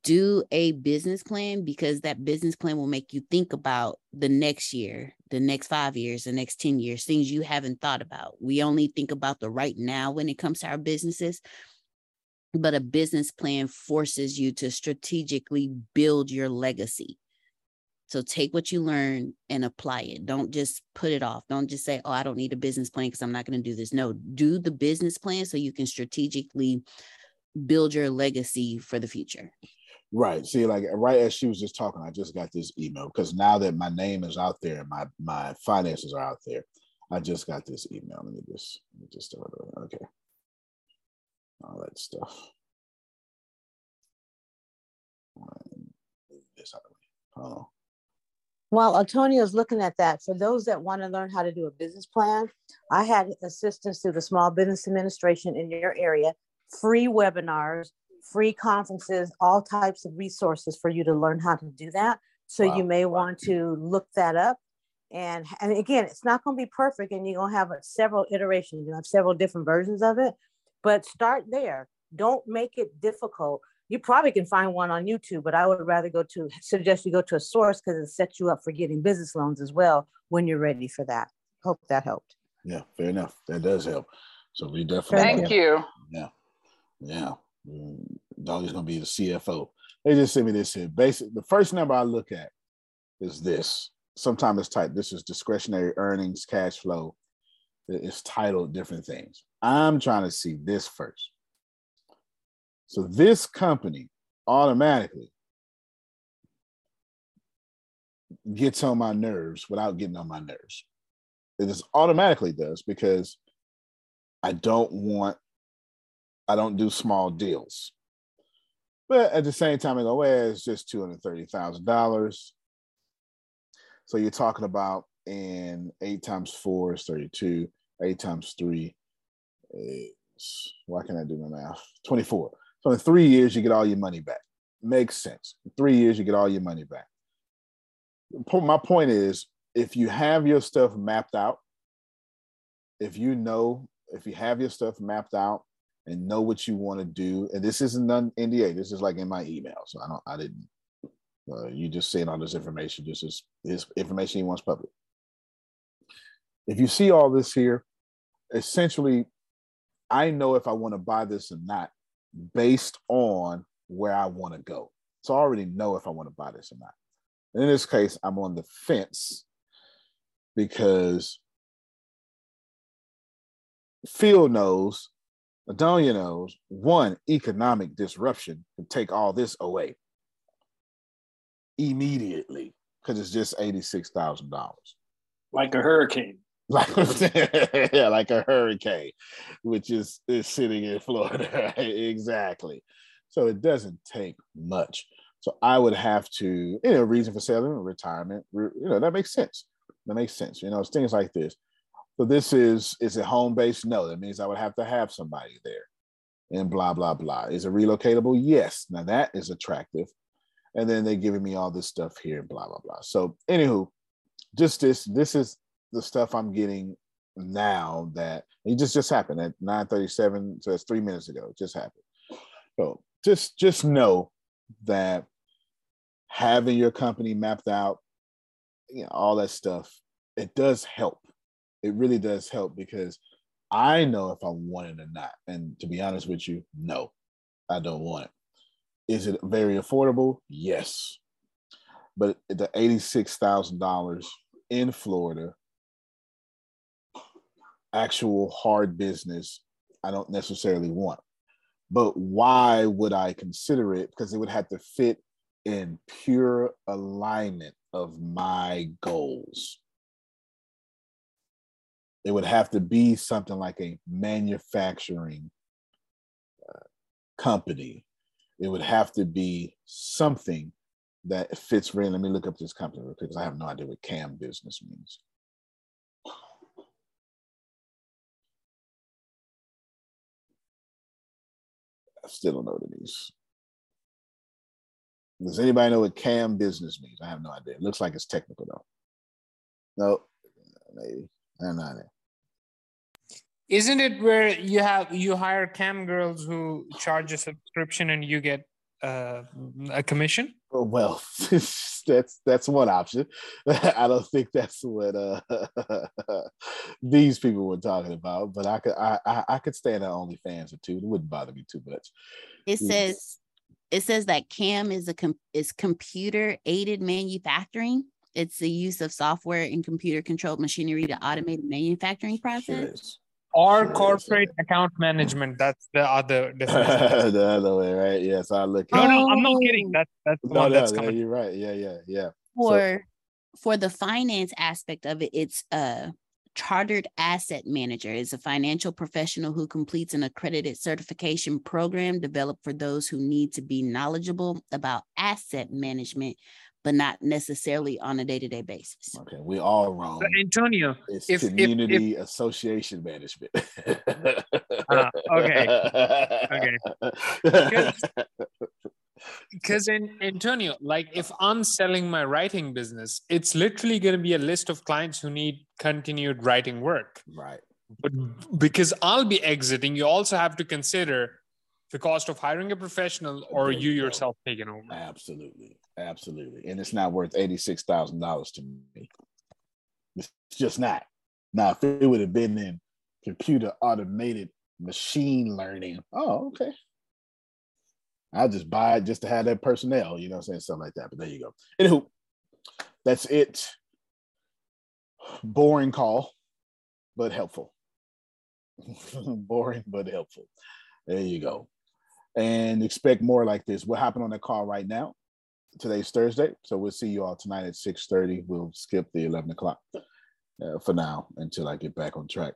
Do a business plan because that business plan will make you think about the next year the next 5 years the next 10 years things you haven't thought about. We only think about the right now when it comes to our businesses. But a business plan forces you to strategically build your legacy. So take what you learn and apply it. Don't just put it off. Don't just say, oh, I don't need a business plan because I'm not going to do this. No, do the business plan so you can strategically build your legacy for the future. Right. See, like right as she was just talking, I just got this email because now that my name is out there, and my my finances are out there. I just got this email. Let me just let me just okay. All that stuff. Move This out of the way. While Antonio is looking at that, for those that want to learn how to do a business plan, I had assistance through the Small Business Administration in your area, free webinars, free conferences, all types of resources for you to learn how to do that. So wow. you may want to look that up. And, and again, it's not going to be perfect, and you're going to have several iterations. You have several different versions of it, but start there. Don't make it difficult you probably can find one on YouTube, but I would rather go to suggest you go to a source because it sets you up for getting business loans as well when you're ready for that. Hope that helped. Yeah, fair enough. That does help. So we definitely thank you. Yeah, yeah. Dolly's gonna be the CFO. They just sent me this here. Basic. The first number I look at is this. Sometimes it's typed. This is discretionary earnings, cash flow. It's titled different things. I'm trying to see this first. So this company automatically gets on my nerves without getting on my nerves. It just automatically does because I don't want, I don't do small deals. But at the same time, I go, well, it's just $230,000. So you're talking about in eight times four is 32, eight times three is, why can't I do my math? 24. So in three years, you get all your money back. Makes sense. In three years, you get all your money back. My point is, if you have your stuff mapped out, if you know, if you have your stuff mapped out and know what you want to do, and this isn't an NDA, this is like in my email. So I don't, I didn't, uh, you just saying all this information, this is this information he wants public. If you see all this here, essentially, I know if I want to buy this or not based on where I want to go. So I already know if I want to buy this or not. in this case, I'm on the fence because Phil knows, Adonia knows, one, economic disruption can take all this away immediately because it's just $86,000. Like a hurricane like yeah, like a hurricane, which is is sitting in Florida. exactly. So it doesn't take much. So I would have to, you know, reason for selling, retirement, you know, that makes sense. That makes sense. You know, it's things like this. So this is is it home based? No, that means I would have to have somebody there. And blah blah blah. Is it relocatable? Yes. Now that is attractive. And then they're giving me all this stuff here, and blah blah blah. So anywho, just this. This is the stuff I'm getting now that it just just happened at 9:37, so it's three minutes ago. It just happened. So just just know that having your company mapped out, you know, all that stuff, it does help. It really does help because I know if I want it or not. And to be honest with you, no, I don't want it. Is it very affordable? Yes. But the $86,000 in Florida actual hard business I don't necessarily want. But why would I consider it? Because it would have to fit in pure alignment of my goals. It would have to be something like a manufacturing uh, company. It would have to be something that fits really. Let me look up this company real quick because I have no idea what CAM business means. Still don't know what it means. Does anybody know what CAM business means? I have no idea. It looks like it's technical though. No, maybe. I'm not it. Isn't it where you have you hire cam girls who charge a subscription and you get uh, a commission? Oh, well, that's that's one option. I don't think that's what uh, these people were talking about, but I could I, I, I could stand on OnlyFans or two. It wouldn't bother me too much. It says it says that CAM is a com- is computer aided manufacturing. It's the use of software and computer controlled machinery to automate the manufacturing process. Or corporate account management. That's the other definition. the other way, right? Yes, I look. No, at no, I'm not Oh. kidding. That's that's the No, one no, that's yeah, coming. you're right. Yeah, yeah, yeah. for for the finance aspect of it it's a chartered asset manager is a financial professional who completes an accredited certification program developed for those who need to be knowledgeable about asset management but not necessarily on a day-to-day basis Okay, we're all wrong. So, Antonio, It's if if, if community association management. Ah, okay, okay. because in Antonio, like if I'm selling my writing business, it's literally going to be a list of clients who need continued writing work. Right. But because I'll be exiting, you also have to consider the cost of hiring a professional or you you yourself taking over. Absolutely. Absolutely. And it's not worth $86,000 to me. It's just not. Now, if it would have been in computer automated machine learning, oh, okay. I'll just buy it just to have that personnel, you know what I'm saying? Something like that. But there you go. Anywho, that's it. Boring call, but helpful. Boring, but helpful. There you go. And expect more like this. What happened on that call right now? Today's Thursday, so we'll see you all tonight at 6:30. We'll skip the 11 o'clock uh, for now until I get back on track.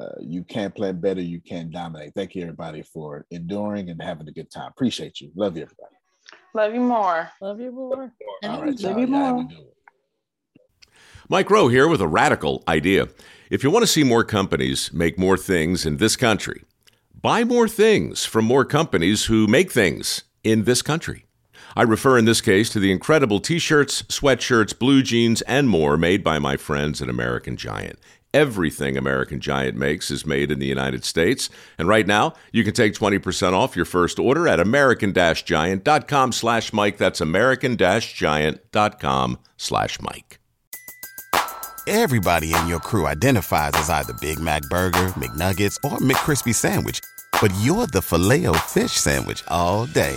Uh, you can plan better, you can dominate. Thank you, everybody, for enduring and having a good time. Appreciate you. Love you, everybody. Love you more. Love you more. All right, Love y'all. you Y'all have a more. good. Mike Rowe here with a radical idea. If you want to see more companies make more things in this country, buy more things from more companies who make things in this country. I refer in this case to the incredible t shirts, sweatshirts, blue jeans, and more made by my friends at American Giant. Everything American Giant makes is made in the United States. And right now, you can take 20% off your first order at american-giant.com slash Mike. That's american-giant.com slash Mike. Everybody in your crew identifies as either Big Mac Burger, McNuggets, or McCrispy Sandwich. But you're the filet fish Sandwich all day.